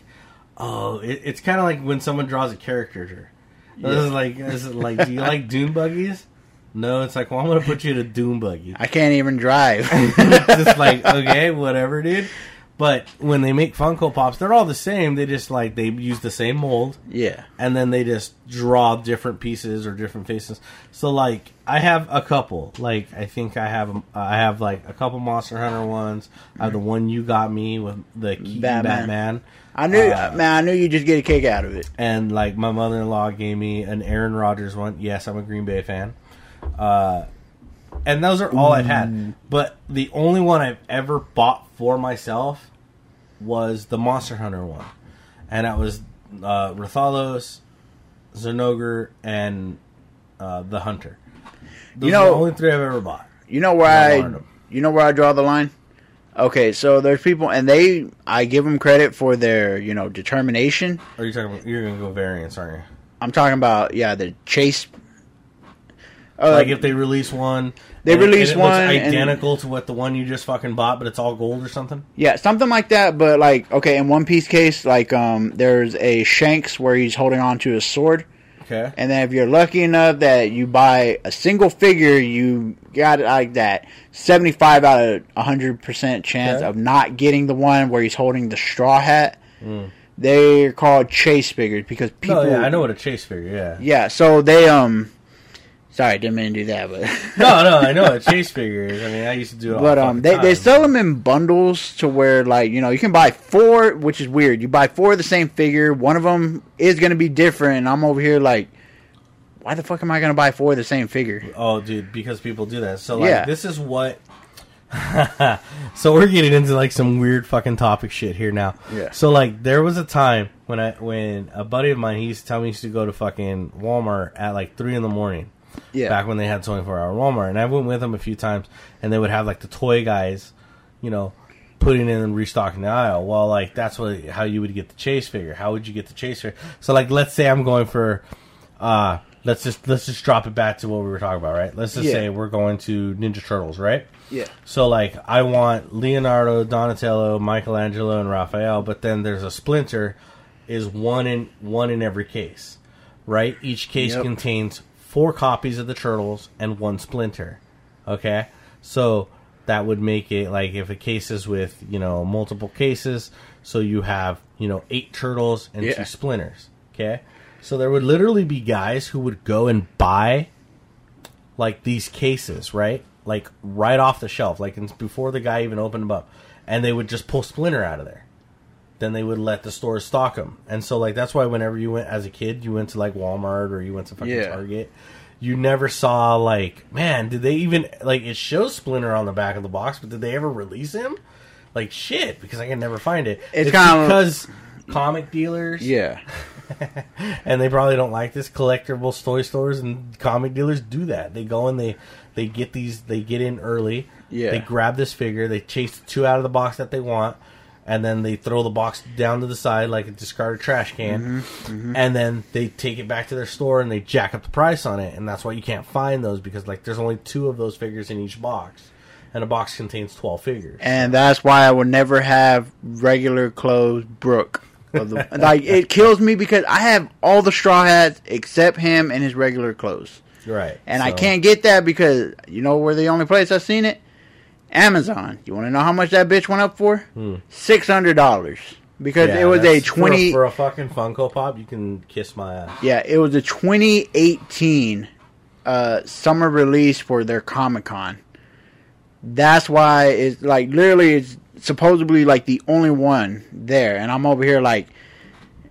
oh, it, it's kind of like when someone draws a caricature. This is like, this is like, do you like Dune buggies? No, it's like, well, I'm gonna put you in a Dune buggy. I can't even drive. it's just like, okay, whatever, dude. But when they make Funko Pops, they're all the same. They just like they use the same mold. yeah, and then they just draw different pieces or different faces. So like I have a couple. Like I think I have uh, I have like a couple Monster Hunter ones. I have the one you got me with the Batman. Batman. I knew Uh, man. I knew you just get a kick out of it. And like my mother in law gave me an Aaron Rodgers one. Yes, I'm a Green Bay fan. Uh, and those are all I've had. But the only one I've ever bought for myself was the Monster Hunter one, and that was uh, Rathalos, Zinogre, and uh, the Hunter. Those You are know- the only three I've ever bought. You know where I I, you know where I draw the line. Okay, so there's people, and they, I give them credit for their, you know, determination. Are you talking? About, you're gonna go variants, aren't you? I'm talking about, yeah, the chase. Uh, like if they release one, They and it- release and one and- identical to what the one you just fucking bought, but it's all gold or something. yeah, something like that. But like, okay, in One Piece case, like, um, there's a Shanks where he's holding on to a sword, Okay. and then if you're lucky enough that you buy a single figure, you got it like that 75 out of 100 percent chance Okay. of not getting the one where he's holding the straw hat. Mm. They're called chase figures because people. no, yeah, I know what a chase figure. Yeah. Yeah, so they um. Sorry, didn't mean to do that, but No, no, I know what chase figure is. I mean, I used to do it. All but the um, they they sell them in bundles to where like you know you can buy four, which is weird. You buy four of the same figure. One of them is going to be different. And I'm over here like, why the fuck am I going to buy four of the same figure? Oh, dude, because people do that. So like, Yeah. this is what. so we're getting into like some weird fucking topic shit here now. Yeah. So like, there was a time when I when a buddy of mine he used to tell me he used to go to fucking Walmart at like three in the morning. Yeah, back when they had 24 hour Walmart. And I went with them a few times, and they would have like the toy guys, you know, putting in and restocking the aisle. Well, like that's what how you would get the chase figure. How would you get the chase figure? So like, let's say I'm going for, uh, let's just let's just drop it back to what we were talking about, right? Let's just Yeah. say we're going to Ninja Turtles, right? yeah, So like I want Leonardo, Donatello, Michelangelo, and Raphael, but then there's a Splinter is one in one in every case, right? Each case Yep. contains four copies of the turtles and one splinter. Okay, so that would make it like if a case is with you know multiple cases, so you have you know eight turtles and Yeah. two splinters. Okay, so there would literally be guys who would go and buy like these cases, right? Like right off the shelf, like before the guy even opened them up, and they would just pull Splinter out of there. Then they would let the stores stock them, and so like that's why whenever you went as a kid, you went to like Walmart or you went to fucking Yeah. Target, you never saw like man, did they even like it shows Splinter on the back of the box, but did they ever release him? Like shit, because I can never find it. It's kinda- because comic dealers, Yeah. and they probably don't like this. Collectible toy stores and comic dealers do that. They go and they they get these. They get in early. Yeah. They grab this figure. They chase the two out of the box that they want, and then they throw the box down to the side like a discarded trash can. Mm-hmm, And then they take it back to their store and they jack up the price on it. And that's why you can't find those because like there's only two of those figures in each box, and a box contains twelve figures. And that's why I would never have regular clothes Brook. The, like it kills me because I have all the straw hats except him and his regular clothes. right. And I can't get that because you know where the only place I've seen it? Amazon. You want to know how much that bitch went up for? Six hundred dollars because Hmm. Yeah, it was a that's- for twenty. for a fucking Funko Pop. You can kiss my ass. yeah, it was a twenty eighteen uh, summer release for their Comic Con. That's why it's like literally it's supposedly like the only one there, and I'm over here like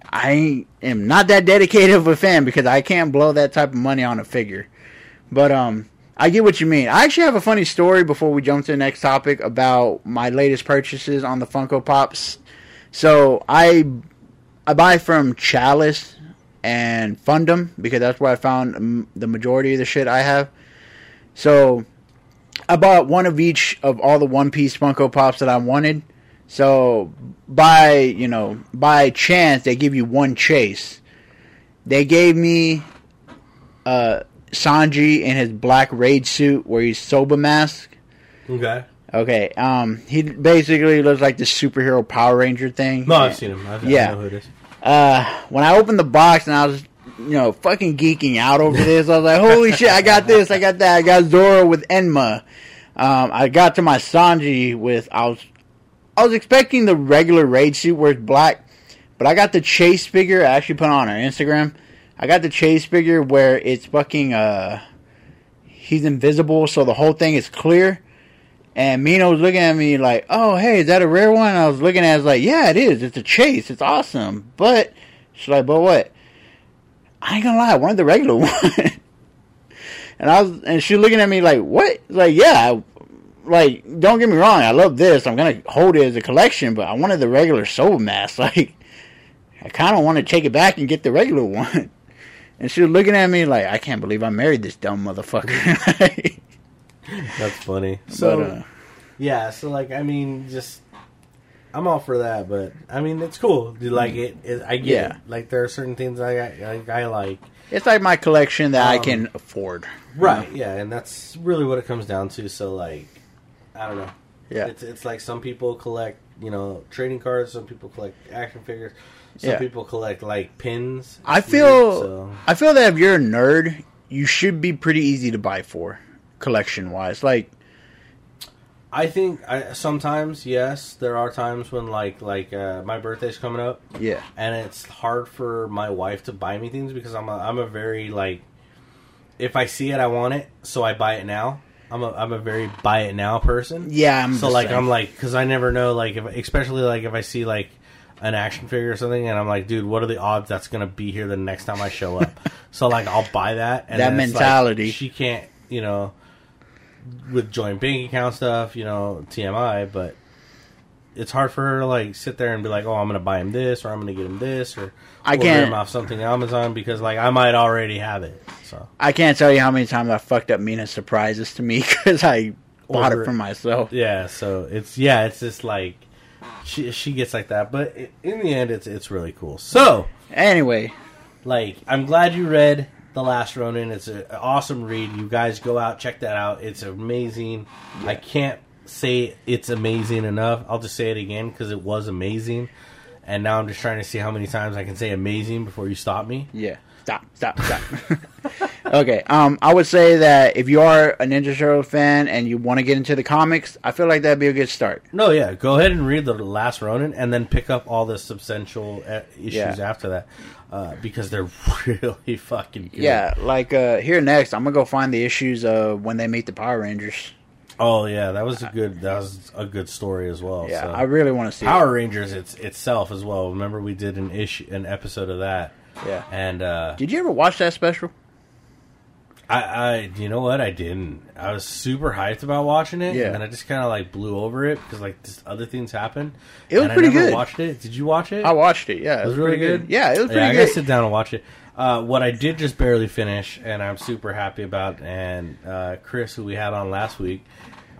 I am not that dedicated of a fan because I can't blow that type of money on a figure. But um, I get what you mean. I actually have a funny story before we jump to the next topic about my latest purchases on the Funko Pops. So I I buy from Chalice and Fundum because that's where I found the majority of the shit I have. So I bought one of each of all the One Piece Funko Pops that I wanted. So by you know by chance they give you one chase. They gave me uh Sanji in his black raid suit where he's soba mask. Okay. Okay, um, he basically looks like the superhero Power Ranger thing. No, I've seen him. I've, Yeah. I know who it is. uh, when I opened the box and I was, you know, fucking geeking out over this, I was like, holy shit, I got this, I got that, I got Zoro with Enma. Um, I got to my Sanji with, I was, I was expecting the regular raid suit where it's black, but I got the chase figure, I actually put on our Instagram. I got the chase figure where it's fucking, uh, he's invisible, so the whole thing is clear. And Mina was looking at me like, "Oh, hey, is that a rare one?" I was looking at, it, I was like, "Yeah, it is. It's a chase. It's awesome." But she's like, "But what?" I ain't gonna lie, I wanted the regular one. and I was, and she looking at me like, "What?" Like, yeah, I- like don't get me wrong, I love this. I'm gonna hold it as a collection, but I wanted the regular soul mask. Like, I kind of want to take it back and get the regular one. And she was looking at me like, "I can't believe I married this dumb motherfucker." That's funny. So but, uh, yeah, so like I mean, just I'm all for that, but I mean it's cool. Do you like it? it I get Yeah. it. Like there are certain things I I, I like. It's like my collection that I Um, can afford. Right. Yeah, and that's really what it comes down to. So like, I don't know. Yeah. It's it's like some people collect you know trading cards. Some people collect action figures. Some Yeah. people collect like pins. I weird, feel so- I feel that if you're a nerd, you should be pretty easy to buy for collection wise. Like I think I, sometimes yes, there are times when like like uh, my birthday's coming up. yeah. and it's hard for my wife to buy me things because I'm a, I'm a very like if I see it I want it so I buy it now. I'm a I'm a very buy it now person. Yeah, I'm so like same. I'm like because I never know like if especially like if I see like an action figure or something and I'm like dude what are the odds that's gonna be here the next time I show up so like I'll buy that and That it's like, mentality. she can't you know with joint bank account stuff you know TMI but it's hard for her to like sit there and be like, "Oh, I'm gonna buy him this, or I'm gonna get him this, or I order can't- him off something on Amazon because like I might already have it." So I can't tell you how many times I fucked up Mina surprises to me because I bought Order it for myself. yeah, so it's yeah, it's just like she she gets like that, but in the end, it's it's really cool. So Anyway, like, I'm glad you read the Last Ronin. It's an awesome read. You guys go out check that out. It's amazing. I can't say it's amazing enough. I'll just say it again because it was amazing. and now I'm just trying to see how many times I can say amazing before you stop me. Yeah. Stop, stop, stop. okay. Um, I would say that if you are a Ninja Turtle fan and you want to get into the comics, I feel like that'd be a good start. No, yeah, go ahead and read the Last Ronin, and then pick up all the substantial uh, issues Yeah. after that, uh, because they're really fucking good. Yeah, like uh, here next, I'm gonna go find the issues of when they meet the Power Rangers. Oh yeah, that was a good. That was a good story as well. Yeah, so. I really want to see Power Rangers it's itself as well. Remember we did an issue, an episode of that, it. Yeah. and uh, Did you ever watch that special? I, I, you know what, I didn't. I was super hyped about watching it, Yeah. and then I just kind of like blew over it because like this other things happened. It was and I pretty never good. Watched it? Did you watch it? I watched it. Yeah, It was really pretty good? Yeah, it was pretty yeah, I good. gotta sit down and watch it. Uh, what I did just barely finish, and I'm super happy about, and uh, Chris, who we had on last week,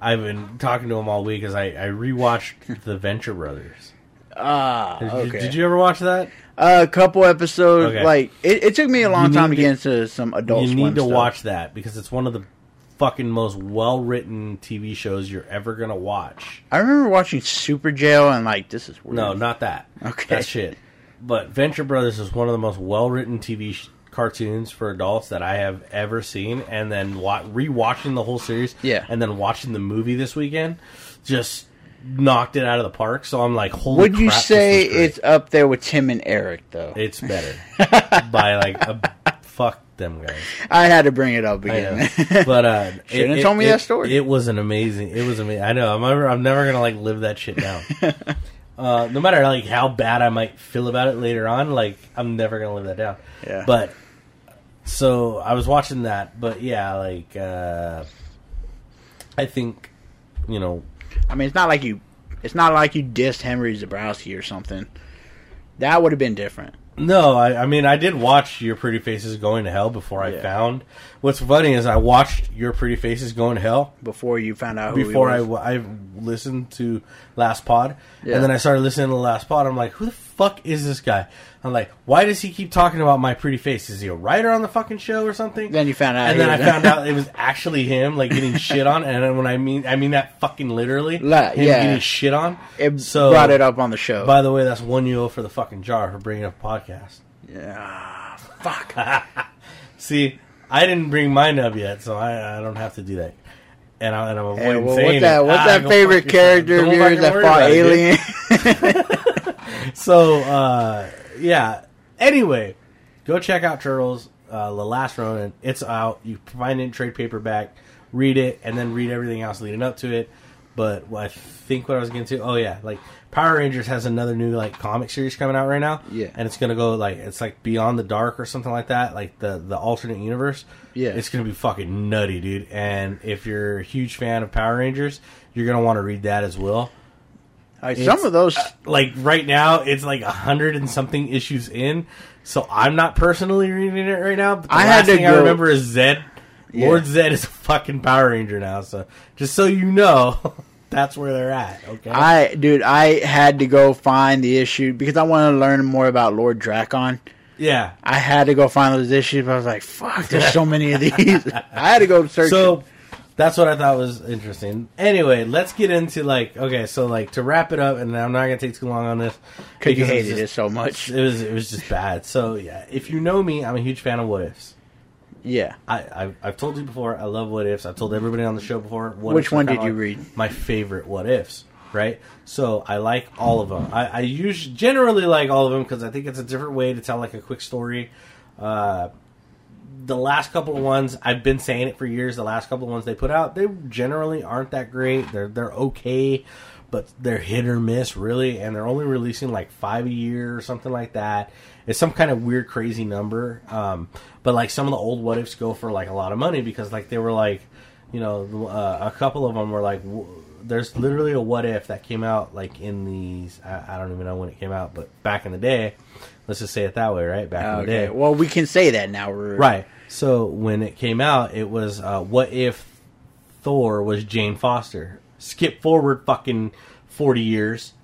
I've been talking to him all week as I, I rewatched The Venture Brothers. Ah, Did, okay. did you ever watch that? A couple episodes. Okay. Like it, it took me a long time to get into some adult. you need to stuff. watch that because it's one of the fucking most well written TV shows you're ever gonna watch. I remember watching Super Jail and like this is weird. No, not that. Okay. that shit. But Venture Brothers is one of the most well written TV sh- cartoons for adults that I have ever seen. And then wa- rewatching the whole series, Yeah. and then watching the movie this weekend, just knocked it out of the park. So I'm like, holy. Would you crap, say it's up there with Tim and Eric though? It's better by like a, fuck them guys. I had to bring it up again. But uh, Shouldn't it- have told me it- that story. It was an amazing. It was amazing. I know. I'm never. I'm never gonna like live that shit down. uh, no matter like how bad I might feel about it later on, like I'm never gonna live that down. Yeah. But so I was watching that, but yeah, like uh, I think you know. I mean, it's not like you. It's not like you dissed Henry Zebrowski or something. That would have been different. No, I, I mean I did watch Your Pretty Faces Going to Hell before I Yeah. found. What's funny is I watched Your Pretty Faces Going to Hell Before you found out who before I. I listened to Last Pod, Yeah. and then I started listening to Last Pod. I'm like, who the fuck is this guy? I'm like, why does he keep talking about my pretty face? Is he a writer on the fucking show or something? Then you found out. and then I found out it was actually him, like getting shit on. And then when I mean, I mean that fucking literally, La- him yeah. getting shit on. it so brought it up on the show. By the way, that's one you owe for the fucking jar for bringing up a podcast. yeah, fuck. See, I didn't bring mine up yet, so I, I don't have to do that. And, I, and I'm avoiding Hey, well, saying what's that? it. What's Ah, that favorite character of yours that fought about it, dude. Alien? So, uh, yeah. Anyway, go check out Turtles, uh, The Last Ronin. It's out. You find it in trade paperback, read it, and then read everything else leading up to it. But what I think what I was getting to, oh yeah, like Power Rangers has another new like comic series coming out right now. Yeah. and it's gonna go like it's like Beyond the Dark or something like that, like the the alternate universe. Yeah. it's gonna be fucking nutty, dude. And if you're a huge fan of Power Rangers, you're gonna want to read that as well Like, some of those. Uh, like right now it's like a hundred and something issues in so i'm not personally reading it right now but the I last had to thing i go- remember is Zedd Yeah. lord Zedd is a fucking power ranger now so just so you know that's where they're at okay I, dude, I had to go find the issue because I wanted to learn more about Lord Drakkon. yeah I had to go find those issues, but I was like, "Fuck, there's so many of these." I had to go search. so that's what i thought was interesting anyway let's get into like okay so like to wrap it up and i'm not gonna take too long on this because you hated just- it so much. it was it was just bad so yeah if you know me i'm a huge fan of what ifs Yeah. I, I've, I've told you before, I love what ifs. I've told everybody on the show before. What Which one did you read? My favorite what ifs, right? So I like all of them. I, I usually generally like all of them because I think it's a different way to tell like a quick story. Uh, the last couple of ones, I've been saying it for years. The last couple of ones they put out, they generally aren't that great. They're they're okay, but they're hit or miss really, and they're only releasing like five a year or something like that. It's some kind of weird, crazy number. Um, but like some of the old what ifs go for like a lot of money because like they were like, you know, uh, a couple of them were like. There's literally a what if that came out like in these I, I don't even know when it came out but back in the day let's just say it that way right back in the Okay. day Well, we can say that now. We're, Right. So when it came out, it was uh, what if Thor was Jane Foster? Skip forward fucking forty years.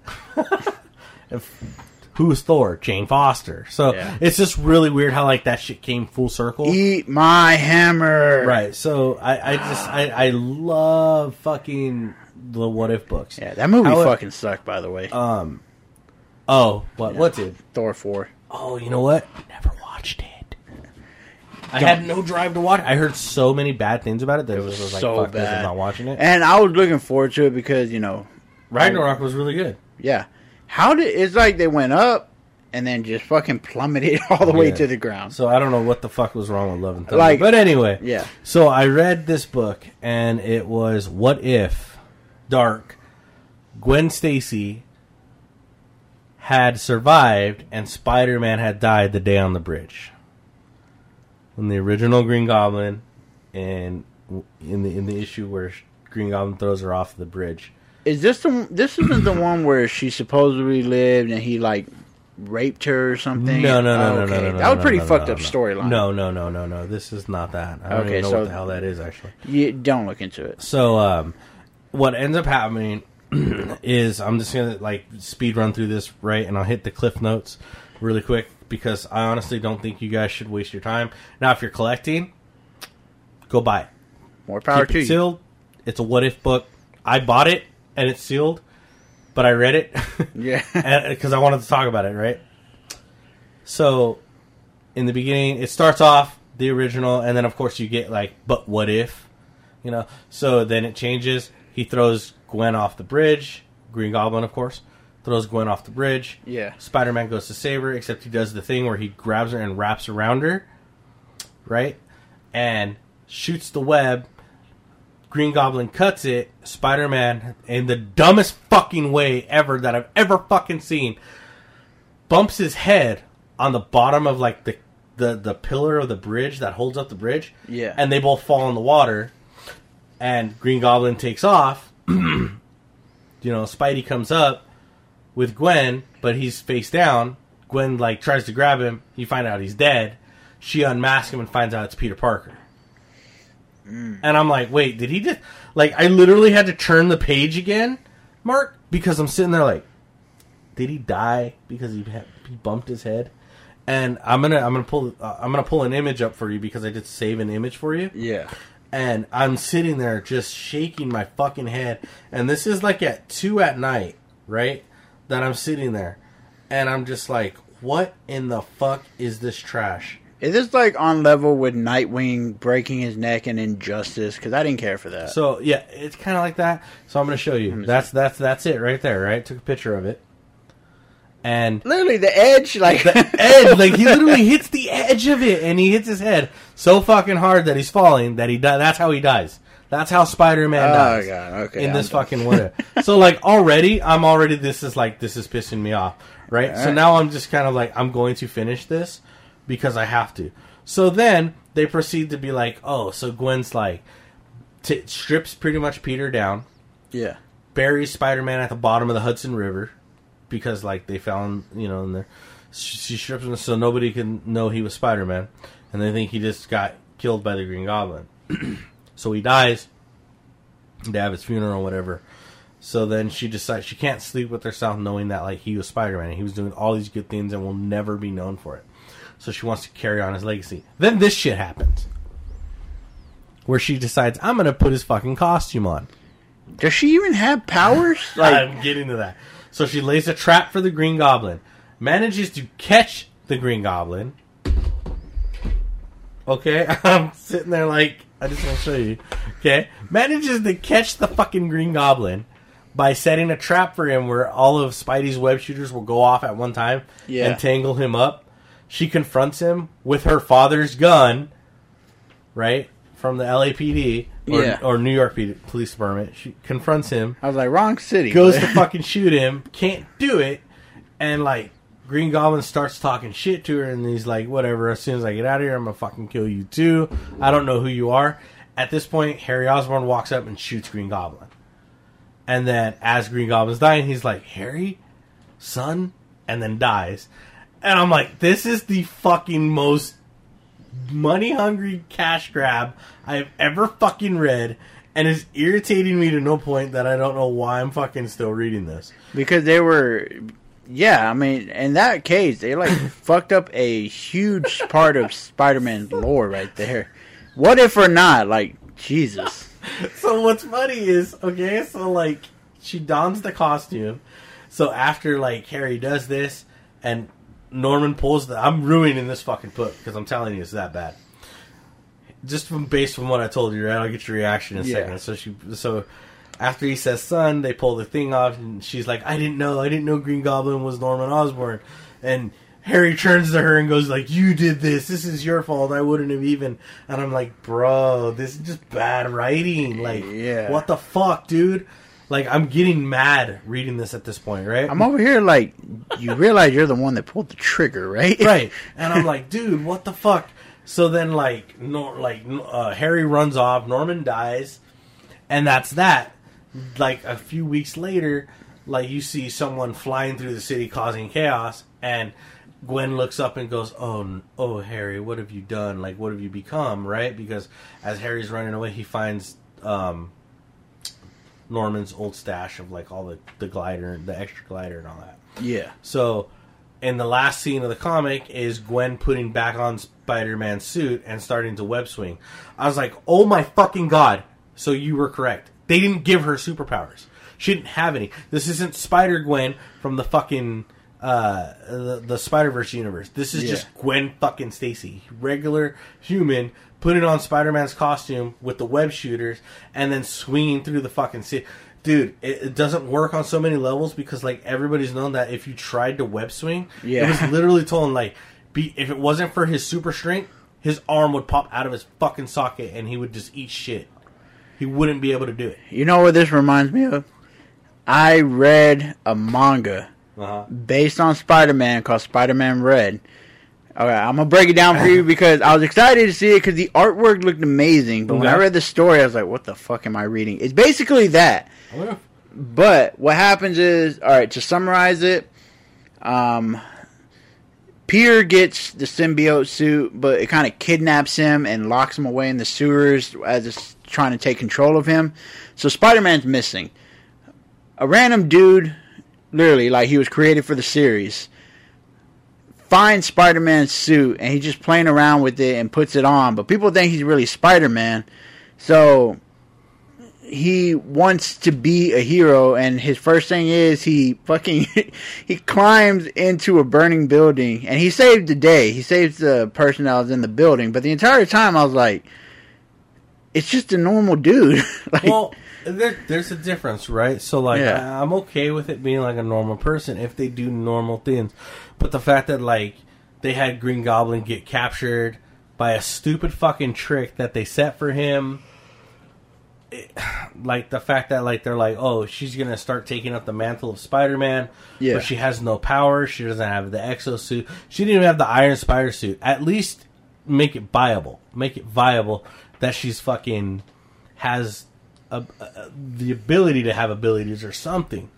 If- Who's Thor? Jane Foster. So Yeah. it's just really weird how like that shit came full circle. Eat my hammer. Right. So I, I just I, I love fucking the what if books. Yeah, that movie How it- fucking sucked. By the way. Um, Oh, what? What did? Thor four. Oh, you know what? Never watched it. I had no drive to watch. I heard so many bad things about it that it was, like, so fuck this, bad. I'm not watching it. And I was looking forward to it because you know, Ragnarok was really good. yeah. How did it's like they went up and then just fucking plummeted all the way to the ground. So I don't know what the fuck was wrong with Love and Thunder. Like- but anyway, Yeah. So I read this book, and it was "What If Dark Gwen Stacy had survived and Spider-Man had died the day on the bridge." When the original Green Goblin, and in the in the issue where Green Goblin throws her off the bridge. Is this the this isn't the one where she supposedly lived and he like raped her or something? No, no, no, Oh, no, okay. no, no, no. That was no, pretty no, fucked no, up storyline. No, no, no, no, no. This is not that. I don't Okay, even know so- what the hell that is actually. you don't look into it. So um, what ends up happening is I'm just gonna like speed run through this right, and I'll hit the cliff notes really quick because I honestly don't think you guys should waste your time. Now, if you're collecting, go buy it. More power Keep to it you. sealed. It's a what if book. I bought it and it's sealed, but I read it Yeah. because uh, I wanted to talk about it. Right. So, in the beginning, it starts off the original, and then of course you get like, but what if, you know? So then it changes. He throws Gwen off the bridge. Green Goblin, of course, throws Gwen off the bridge. Yeah. Spider Man goes to save her, except he does the thing where he grabs her and wraps around her, right? And shoots the web. Green Goblin cuts it. Spider Man, in the dumbest fucking way ever that I've ever fucking seen, bumps his head on the bottom of like the the, the pillar of the bridge that holds up the bridge. Yeah. And they both fall in the water. And Green Goblin takes off. you know, Spidey comes up with Gwen, but he's face down. Gwen like tries to grab him. You find out he's dead. She unmasks him and finds out it's Peter Parker. And I'm like, wait, did he just like? I literally had to turn the page again, Mark, because I'm sitting there like, did he die because he he bumped his head? And I'm gonna I'm gonna pull uh, I'm gonna pull an image up for you because I did save an image for you Yeah. And I'm sitting there just shaking my fucking head. And this is like at two at night, right? That I'm sitting there, and I'm just like, what in the fuck is this trash? Is this like on level with Nightwing breaking his neck in Injustice? Because I didn't care for that. So yeah, it's kind of like that. So I'm gonna show you. That's that's that's it right there. Right, took a picture of it, and Literally, the edge, like the edge, like he literally hits the edge of it, and he hits his head so fucking hard that he's falling. That he di- That's how he dies. That's how Spider Man Oh, dies. God, okay, in I'm this done. fucking winter. so like already, I'm already. This is like this is pissing me off, right? So now I'm just kind of like I'm going to finish this because I have to. So then they proceed to be like, oh, so Gwen's like t- strips pretty much Peter down yeah, buries Spider-Man at the bottom of the Hudson River because like they found you know in there she, she strips him so nobody can know he was Spider-Man and they think he just got killed by the Green Goblin. So he dies. They have his funeral or whatever. So then she decides she can't sleep with herself knowing that like he was Spider-Man. And he was doing all these good things and will never be known for it. So she wants to carry on his legacy. Then this shit happens. Where she decides I'm gonna put his fucking costume on. Does she even have powers? Like, I'm getting to that. So she lays a trap for the Green Goblin, manages to catch the Green Goblin. Okay, I'm sitting there like I just want to show you. Okay, manages to catch the fucking Green Goblin by setting a trap for him where all of Spidey's web shooters will go off at one time Yeah. and tangle him up. She confronts him with her father's gun, right from the LAPD or, Yeah. or New York Police Department. She confronts him I was like, wrong city. goes to fucking shoot him, can't do it, and like Green Goblin starts talking shit to her, and he's like, "Whatever. As soon as I get out of here, I'm gonna fucking kill you too. I don't know who you are." At this point, Harry Osborn walks up and shoots Green Goblin, and then as Green Goblin's dying, he's like, "Harry, son," and then dies. And I'm like, "This is the fucking most money hungry cash grab I've ever fucking read." And it's irritating me to no point that I don't know why I'm fucking still reading this. because they were. Yeah, I mean, in that case, they like fucked up a huge part of Spider-Man's lore right there. What if or not? Like, Jesus. So what's funny is okay, so like she dons the costume. So after like Harry does this, and Norman pulls the, I'm ruining this fucking book because I'm telling you it's that bad. Just from based on what I told you, right? I'll get your reaction in a Yeah. second. So she, so after he says son, they pull the thing off, and she's like, "I didn't know, I didn't know Green Goblin was Norman Osborn," and Harry turns to her and goes like, "You did this. This is your fault. I wouldn't have even." And I'm like, "Bro, this is just bad writing. Like, Yeah. what the fuck, dude?" Like, I'm getting mad reading this at this point, right? I'm over here like you realize you're the one that pulled the trigger, right? right. And I'm like, dude, what the fuck? So then, like, Nor- like uh, Harry runs off, Norman dies, and that's that. Like a few weeks later, like you see someone flying through the city causing chaos, and Gwen looks up and goes, "Oh, oh, Harry, what have you done? Like, what have you become?" Right? Because as Harry's running away, he finds um, Norman's old stash of like all the the glider, the extra glider, and all that. Yeah. So, in the last scene of the comic is Gwen putting back on Spider-Man's suit and starting to web swing. I was like, "Oh my fucking god!" So you were correct. They didn't give her superpowers. She didn't have any. This isn't Spider Gwen from the fucking uh, the, the Spider Verse universe. This is Yeah. just Gwen fucking Stacy, regular human, putting on Spider Man's costume with the web shooters and then swinging through the fucking city. Dude, it, it doesn't work on so many levels because like everybody's known that if you tried to web swing, Yeah. it was literally told like, be if it wasn't for his super strength, his arm would pop out of his fucking socket and he would just eat shit. He wouldn't be able to do it. You know what this reminds me of? I read a manga Uh-huh. based on Spider Man called Spider Man Red. All right, I'm gonna break it down for you because I was excited to see it because the artwork looked amazing. But when I read the story, I was like, "What the fuck am I reading?" It's basically that. But what happens is, all right, to summarize it, um, Peter gets the symbiote suit, but it kind of kidnaps him and locks him away in the sewers as it's trying to take control of him. So Spider Man's missing. A random dude, literally, like he was created for the series, finds Spider Man's suit and he's just playing around with it and puts it on. But people think he's really Spider Man. So he wants to be a hero and his first thing is he fucking he climbs into a burning building and he saved the day he saves the person that was in the building but the entire time i was like it's just a normal dude like well, there, there's a difference, right? So, like, Yeah. I- I'm okay with it being like a normal person if they do normal things, but the fact that like they had Green Goblin get captured by a stupid fucking trick that they set for him. it- like the fact that like they're like, oh, she's gonna start taking up the mantle of Spider-Man, Yeah. but she has no power. She doesn't have the exosuit. She didn't even have the Iron Spider suit. At least make it viable. Make it viable that she's fucking has a, a, the ability to have abilities or something.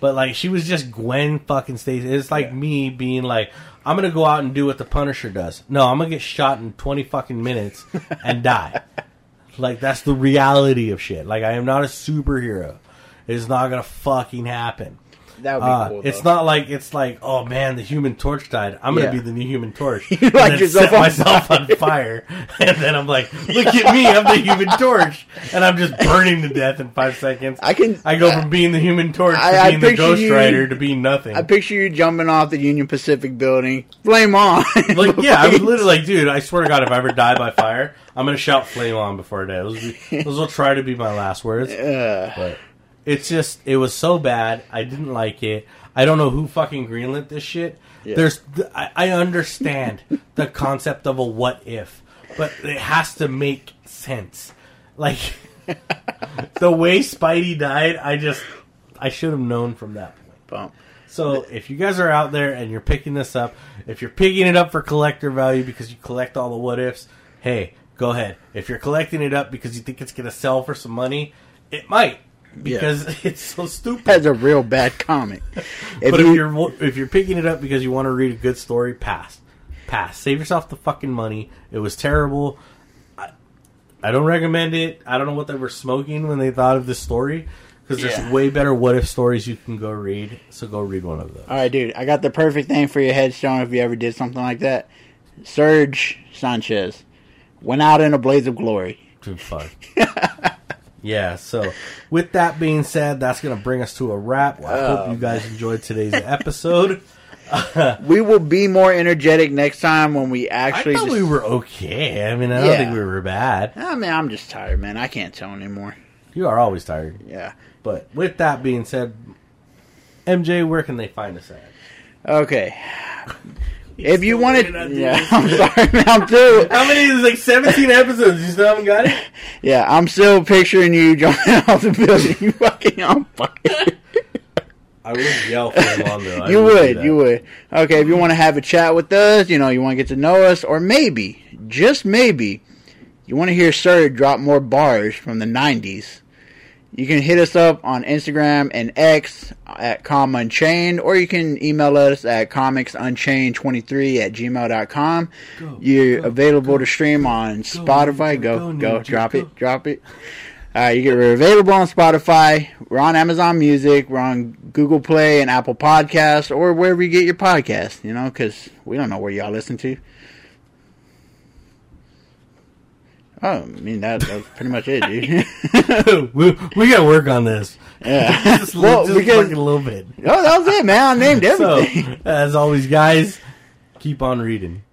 But like she was just Gwen fucking Stacy. It's like Yeah. me being like, I'm gonna go out and do what the Punisher does. No, I'm gonna get shot in 20 fucking minutes and die. Like that's the reality of shit. Like I am not a superhero. It is not gonna fucking happen. That would be Uh, cool it's not like it's like, oh man, the Human Torch died. I'm gonna Yeah. be the new Human Torch. You and light then yourself set on myself on fire, and then I'm like, look at me, I'm the Human Torch, and I'm just burning to death in five seconds. I can- I go from being the Human Torch I- to I being the picture Ghost you- Rider to being nothing. i picture you jumping off the union pacific building flame on like yeah, I was literally like, dude, I swear to God, if I ever die by fire, I'm gonna shout "flame on" before I die. Those, will be- those will try to be my last words. But it's just it was so bad. I didn't like it. I don't know who fucking greenlit this shit. Yeah. There's I, I understand the concept of a what if, but it has to make sense. Like the way Spidey died, I just I should have known from that point. bump. So if you guys are out there and you're picking this up, if you're picking it up for collector value because you collect all the what ifs, hey, go ahead. If you're collecting it up because you think it's going to sell for some money, it might because it's so stupid. That's a real bad comic. If but you, if you're if you're picking it up because you want to read a good story, pass, pass. Save yourself the fucking money. It was terrible. I, I don't recommend it. I don't know what they were smoking when they thought of this story because there's Yeah. way better what if stories you can go read. So go read one of those. All right, dude. I got the perfect thing for your headstone if you ever did something like that. Serge Sanchez went out in a blaze of glory. Dude, fuck. Yeah, so with that being said, that's going to bring us to a wrap. I hope oh, you guys enjoyed today's episode. We will be more energetic next time when we I actually. thought just- we were okay. I mean, I don't think we were bad. I mean, I'm just tired, man. I can't tell anymore. You are always tired. Yeah. But with that being said, MJ, where can they find us at? Okay. If you still wanted, yeah. I'm sorry. I'm too. How many? There's like 17 episodes. You still haven't got it? Yeah, I'm still picturing you jumping off the building. You fucking on fire. I would yell for him on though. I you would, you would. Okay, if you want to have a chat with us, you know, you want to get to know us, or maybe, just maybe, you want to hear Sir drop more bars from the 90s, you can hit us up on Instagram and X at Com Unchained, or you can email us at comicsunchained23 at gmail.com. Go, You're go, available to stream on Spotify. Go, go, go, Ninja, drop go. it, drop it. Uh, you get we're available on Spotify. We're on Amazon Music. We're on Google Play and Apple Podcasts, or wherever you get your podcast. You know, because we don't know where y'all listen to. Oh, I mean that, that's pretty much it, dude. we, we got to work on this. yeah. Just, well, just because a little bit. oh, that was it, man. I named So, everything. as always, guys, keep on reading.